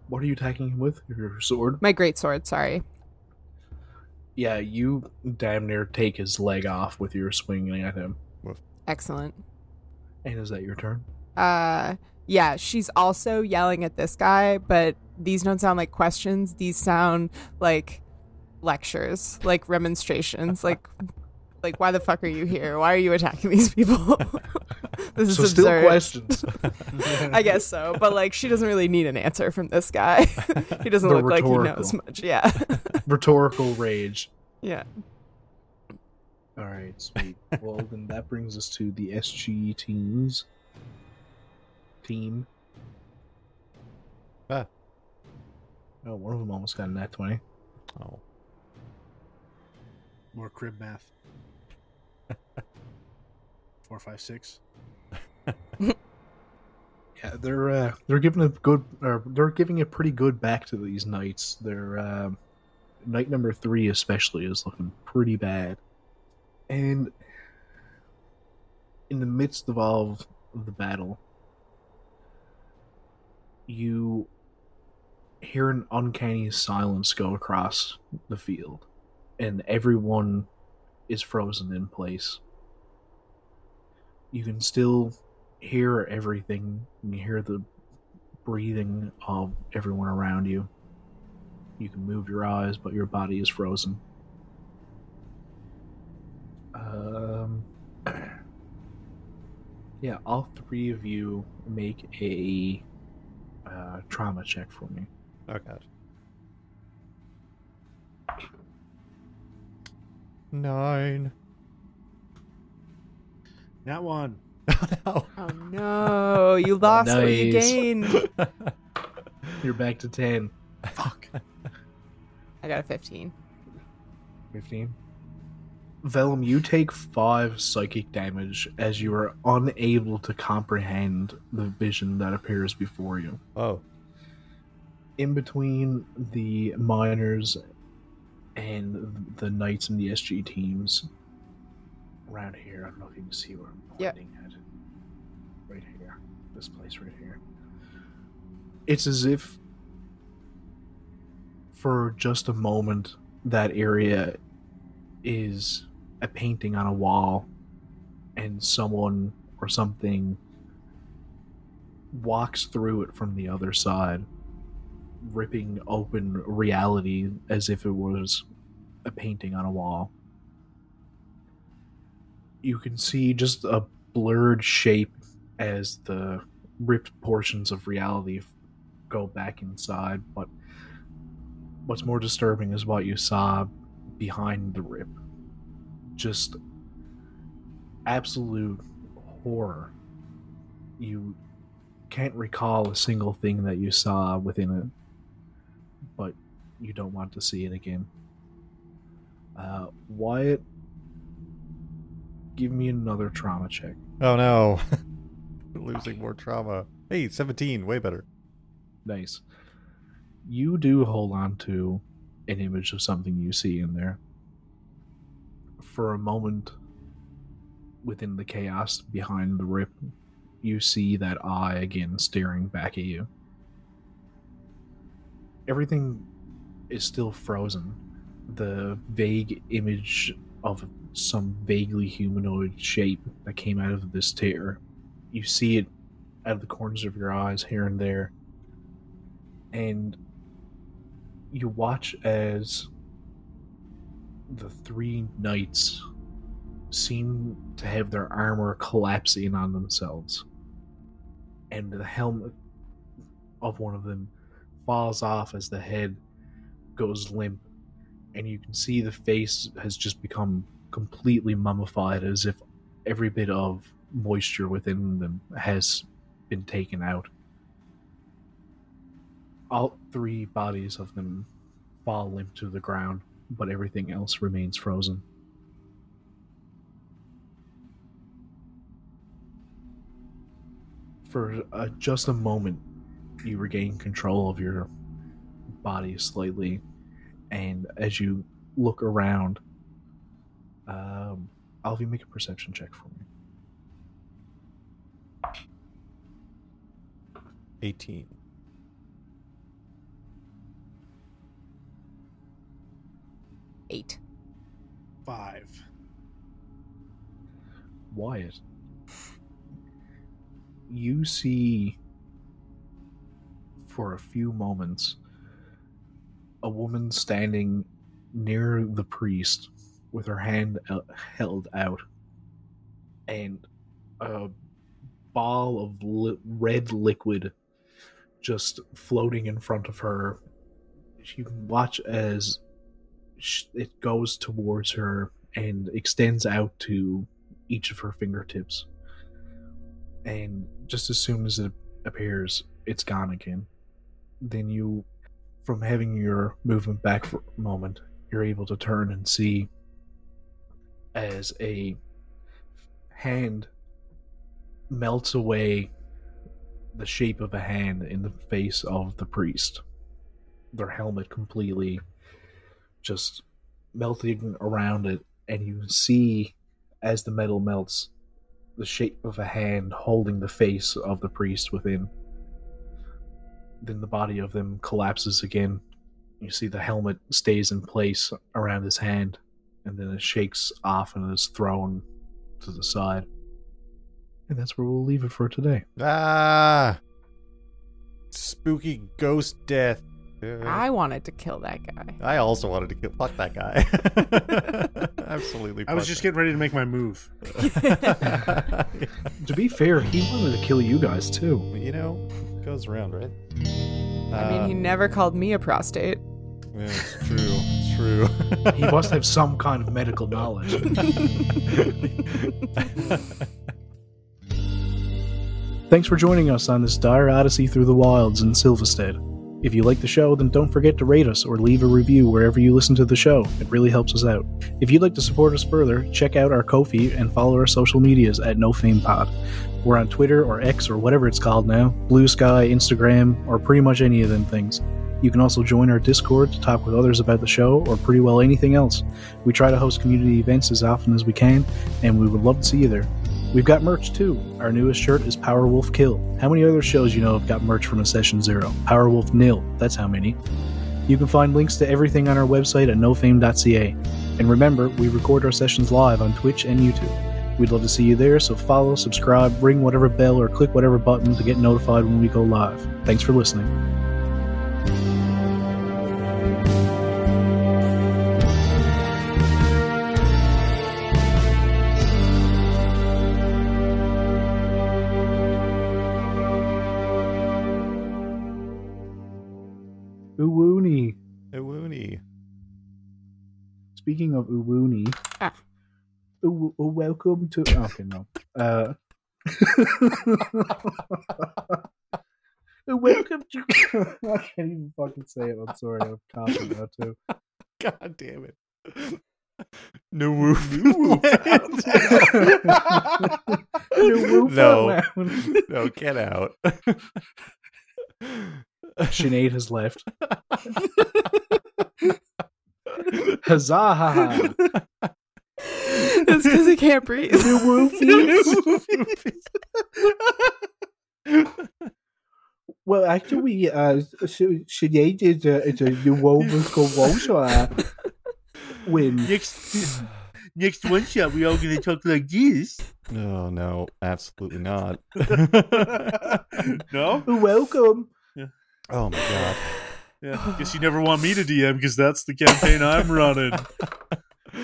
Speaker 2: What are you attacking him with? Your sword?
Speaker 3: My great sword, sorry.
Speaker 2: Yeah, you damn near take his leg off with your swinging at him.
Speaker 3: Excellent.
Speaker 2: And is that your turn?
Speaker 3: Uh yeah, she's also yelling at this guy, but these don't sound like questions. These sound like lectures, like remonstrations, like like why the fuck are you here? Why are you attacking these people? this is
Speaker 2: so still
Speaker 3: absurd.
Speaker 2: questions.
Speaker 3: I guess so, but like she doesn't really need an answer from this guy. he doesn't
Speaker 2: The
Speaker 3: look like he knows much. Yeah.
Speaker 2: Rhetorical rage.
Speaker 3: yeah.
Speaker 2: All right, sweet. well, then that brings us to the SG teams. Team.
Speaker 4: Ah.
Speaker 2: Oh, one of them almost got a nat 20.
Speaker 4: Oh.
Speaker 5: More crib math. Four, five, six.
Speaker 2: Yeah, they're uh, they're giving a good, or they're giving a pretty good back to these knights. They're um knight number three especially is looking pretty bad, and in the midst of all of the battle, you hear an uncanny silence go across the field, and everyone is frozen in place. You can still hear everything. You hear the breathing of everyone around you. You can move your eyes, but your body is frozen. Um, yeah, all three of you make a uh, trauma check for me.
Speaker 4: Oh god. Nine.
Speaker 5: Oh, that one.
Speaker 4: Oh no.
Speaker 3: Oh no, you lost what you gained.
Speaker 2: You're back to 10.
Speaker 5: Fuck.
Speaker 3: I got a 15.
Speaker 2: 15. Velum, you take five psychic damage as you are unable to comprehend the vision that appears before you.
Speaker 4: Oh.
Speaker 2: In between the miners and the knights and the SG teams, around here, I don't know if you can see where I'm
Speaker 3: Yep.
Speaker 2: pointing at. Right here. This place right here. It's as if, for just a moment, that area is a painting on a wall and someone or something walks through it from the other side ripping open reality as if it was a painting on a wall you can see just a blurred shape as the ripped portions of reality go back inside but what's more disturbing is what you saw behind the rip. Just absolute horror. You can't recall a single thing that you saw within it, but you don't want to see it again. Uh, Wyatt, give me another trauma check.
Speaker 4: Oh no. Losing more trauma. Hey, 17, way better.
Speaker 2: Nice. You do hold on to an image of something you see in there. For a moment, within the chaos behind the rip, you see that eye again staring back at you. Everything is still frozen. The vague image of some vaguely humanoid shape that came out of this tear. You see it out of the corners of your eyes here and there. And you watch as the three knights seem to have their armor collapse in on themselves. And the helmet of one of them falls off as the head goes limp. And you can see the face has just become completely mummified as if every bit of moisture within them has been taken out. All three bodies of them fall limp to the ground, but everything else remains frozen. For uh, just a moment, you regain control of your body slightly, and as you look around, um, Alvy, make a perception check for me.
Speaker 4: 18.
Speaker 3: Eight.
Speaker 5: Five.
Speaker 2: Wyatt, you see for a few moments a woman standing near the priest with her hand held out and a ball of li- red liquid just floating in front of her. You can watch as it goes towards her and extends out to each of her fingertips. And just as soon as it appears, it's gone again. Then you, from having your movement back for a moment, you're able to turn and see as a hand melts away the shape of a hand in the face of the priest. Their helmet completely just melting around it, and you see as the metal melts the shape of a hand holding the face of the priest within. Then the body of them collapses again. You see the helmet stays in place around his hand, and then it shakes off and is thrown to the side. And that's where we'll leave it for today.
Speaker 4: Ah! Spooky ghost death.
Speaker 3: I wanted to kill that guy.
Speaker 4: I also wanted to kill. Fuck that guy. Absolutely.
Speaker 5: I was just getting ready to make my move.
Speaker 2: To be fair, he wanted to kill you guys too.
Speaker 4: you know, it goes around, right?
Speaker 3: I mean, he never called me a prostate.
Speaker 4: Yeah, it's true. It's true.
Speaker 2: He must have some kind of medical knowledge. Thanks for joining us on this dire odyssey through the wilds in Silvistead. If you like the show, then don't forget to rate us or leave a review wherever you listen to the show. It really helps us out. If you'd like to support us further, check out our Ko-fi and follow our social medias at NoFamePod. We're on Twitter or X or whatever it's called now, Blue Sky, Instagram, or pretty much any of them things. You can also join our Discord to talk with others about the show or pretty well anything else. We try to host community events as often as we can, and we would love to see you there. We've got merch too. Our newest shirt is Powerwolf Kill. How many other shows you know have got merch from a session zero? Powerwolf Nil. That's how many. You can find links to everything on our website at nofame.ca. And remember, we record our sessions live on Twitch and YouTube. We'd love to see you there, so follow, subscribe, ring whatever bell, or click whatever button to get notified when we go live. Thanks for listening. Speaking of Uwooni,
Speaker 3: Ah.
Speaker 2: Uw- Uw- welcome to. Okay, no. Uh, welcome to. I can't even fucking say it. I'm sorry. I'm coughing now too.
Speaker 4: God damn it. No woof. no, no, get out.
Speaker 2: Sinead has left. Huzzah! ha, ha.
Speaker 3: it's because he can't breathe.
Speaker 2: Well, actually, we uh, Sh- Sinead is a, is a new woman uh, when
Speaker 5: Next, next one shot, we all gonna talk like this.
Speaker 4: No, no, absolutely not.
Speaker 5: no?
Speaker 2: welcome.
Speaker 4: Oh my god.
Speaker 5: Yeah. Guess you never want me to DM because that's the campaign I'm running.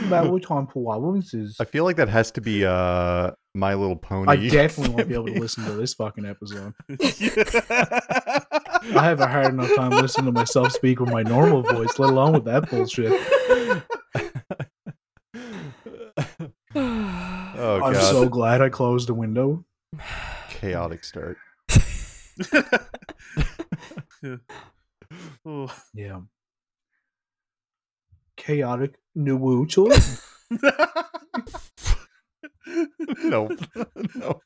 Speaker 2: Maritime performances.
Speaker 4: I feel like that has to be uh My Little Pony.
Speaker 2: I definitely won't be able to listen to this fucking episode. I have a hard enough time listening to myself speak with my normal voice, let alone with that bullshit.
Speaker 4: oh
Speaker 2: I'm
Speaker 4: god.
Speaker 2: so glad I closed the window.
Speaker 4: Chaotic start.
Speaker 5: Oh.
Speaker 2: Yeah. Chaotic neutral.
Speaker 4: no. no.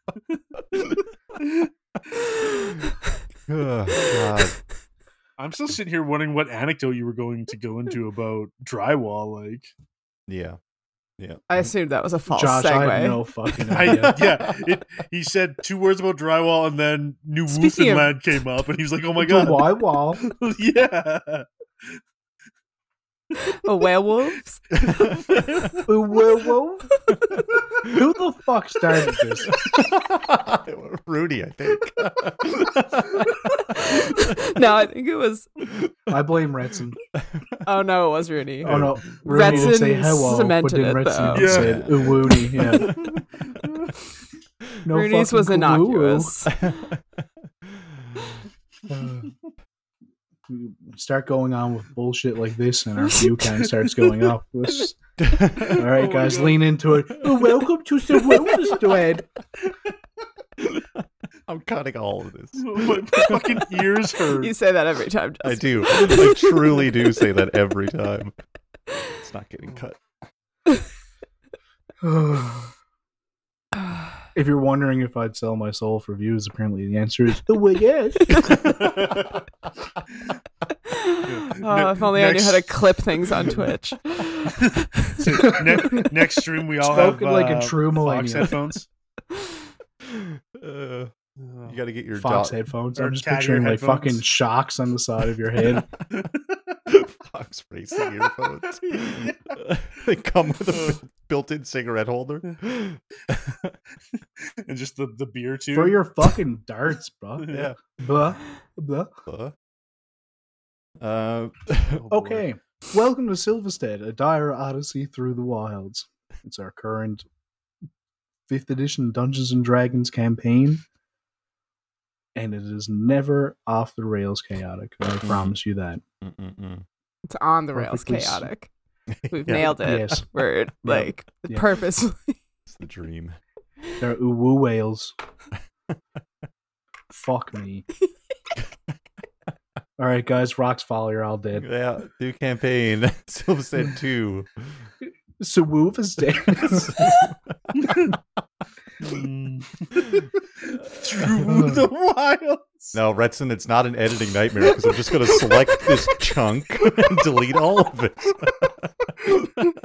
Speaker 4: oh, god.
Speaker 5: I'm still sitting here wondering what anecdote you were going to go into about drywall. Like,
Speaker 4: Yeah. Yeah.
Speaker 3: I assumed that was a false
Speaker 2: Josh,
Speaker 3: segue.
Speaker 2: I have no fucking
Speaker 5: I,
Speaker 2: idea.
Speaker 5: yeah, it, he said two words about drywall, and then New
Speaker 3: Speaking of-
Speaker 5: came up, and he was like, "Oh my god,
Speaker 2: why wall.
Speaker 5: yeah."
Speaker 3: Oh, werewolves?
Speaker 2: Whoa, whoa. Who the fuck started this?
Speaker 4: Rudy, I think.
Speaker 3: no, I think it was.
Speaker 2: I blame Retson.
Speaker 3: Oh no, it was Rooney.
Speaker 2: Oh no, Rooney didn't say
Speaker 3: Retson
Speaker 2: hello, but
Speaker 3: cemented
Speaker 2: then
Speaker 3: it,
Speaker 2: Retson
Speaker 3: though.
Speaker 2: said
Speaker 5: Yeah.
Speaker 2: Uwoony. Yeah. No
Speaker 3: Rooney's was
Speaker 2: woo-woo.
Speaker 3: innocuous.
Speaker 2: Uh, we start going on with bullshit like this, and our view count starts going up. Let's oh all right,
Speaker 5: Oh
Speaker 2: guys, lean into it. Oh, welcome to the wellness thread.
Speaker 4: I'm cutting all of this.
Speaker 5: my fucking ears hurt.
Speaker 3: You say that every time.
Speaker 4: I do. I truly do say that every time. It's not getting cut.
Speaker 2: if you're wondering if I'd sell my soul for views, apparently the answer is oh, well, yes.
Speaker 3: Oh, if only I knew how to clip things on Twitch.
Speaker 5: ne- next stream, we all
Speaker 2: Spoken
Speaker 5: have
Speaker 2: like a
Speaker 5: uh,
Speaker 2: true
Speaker 5: Fox headphones.
Speaker 4: Uh, you got to get your
Speaker 2: Fox
Speaker 4: jaw-
Speaker 2: headphones. I'm just picturing like
Speaker 5: headphones.
Speaker 2: fucking shocks on the side of your head.
Speaker 4: Fox racing earphones. they come with a built-in cigarette holder.
Speaker 5: and just the, the beer too.
Speaker 2: for your fucking darts, bro.
Speaker 4: yeah.
Speaker 2: Blah, blah.
Speaker 4: Uh, uh,
Speaker 5: Oh.
Speaker 2: Okay, welcome to Silvistead, a dire odyssey through the wilds. It's our current fifth edition Dungeons and Dragons campaign, and it is never off the rails chaotic. I promise you that.
Speaker 4: mm-mm-mm.
Speaker 3: It's on the rails
Speaker 2: Perfectly s-
Speaker 3: chaotic. We've
Speaker 4: Yeah,
Speaker 3: nailed it.
Speaker 2: Yes.
Speaker 3: We're like
Speaker 2: Yeah.
Speaker 3: purposely.
Speaker 4: It's the dream.
Speaker 2: They're uwu whales. Fuck me. All right, guys. Rocks fall. You're all dead.
Speaker 4: Yeah, new campaign. Silvistead 2.
Speaker 2: So Woof is dead.
Speaker 5: Through the wilds.
Speaker 4: No, Retson, it's not an editing nightmare because I'm just going to select this chunk and delete all of it.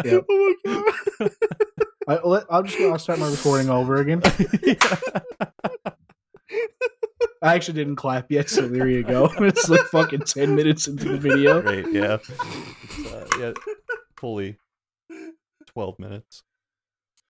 Speaker 2: Yep.
Speaker 5: Oh my god.
Speaker 2: I, let, I'm just gonna start my recording over again. I actually didn't clap yet, so there you go. It's like fucking ten minutes into the video.
Speaker 4: Great, yeah. Uh, yeah, fully 12 minutes.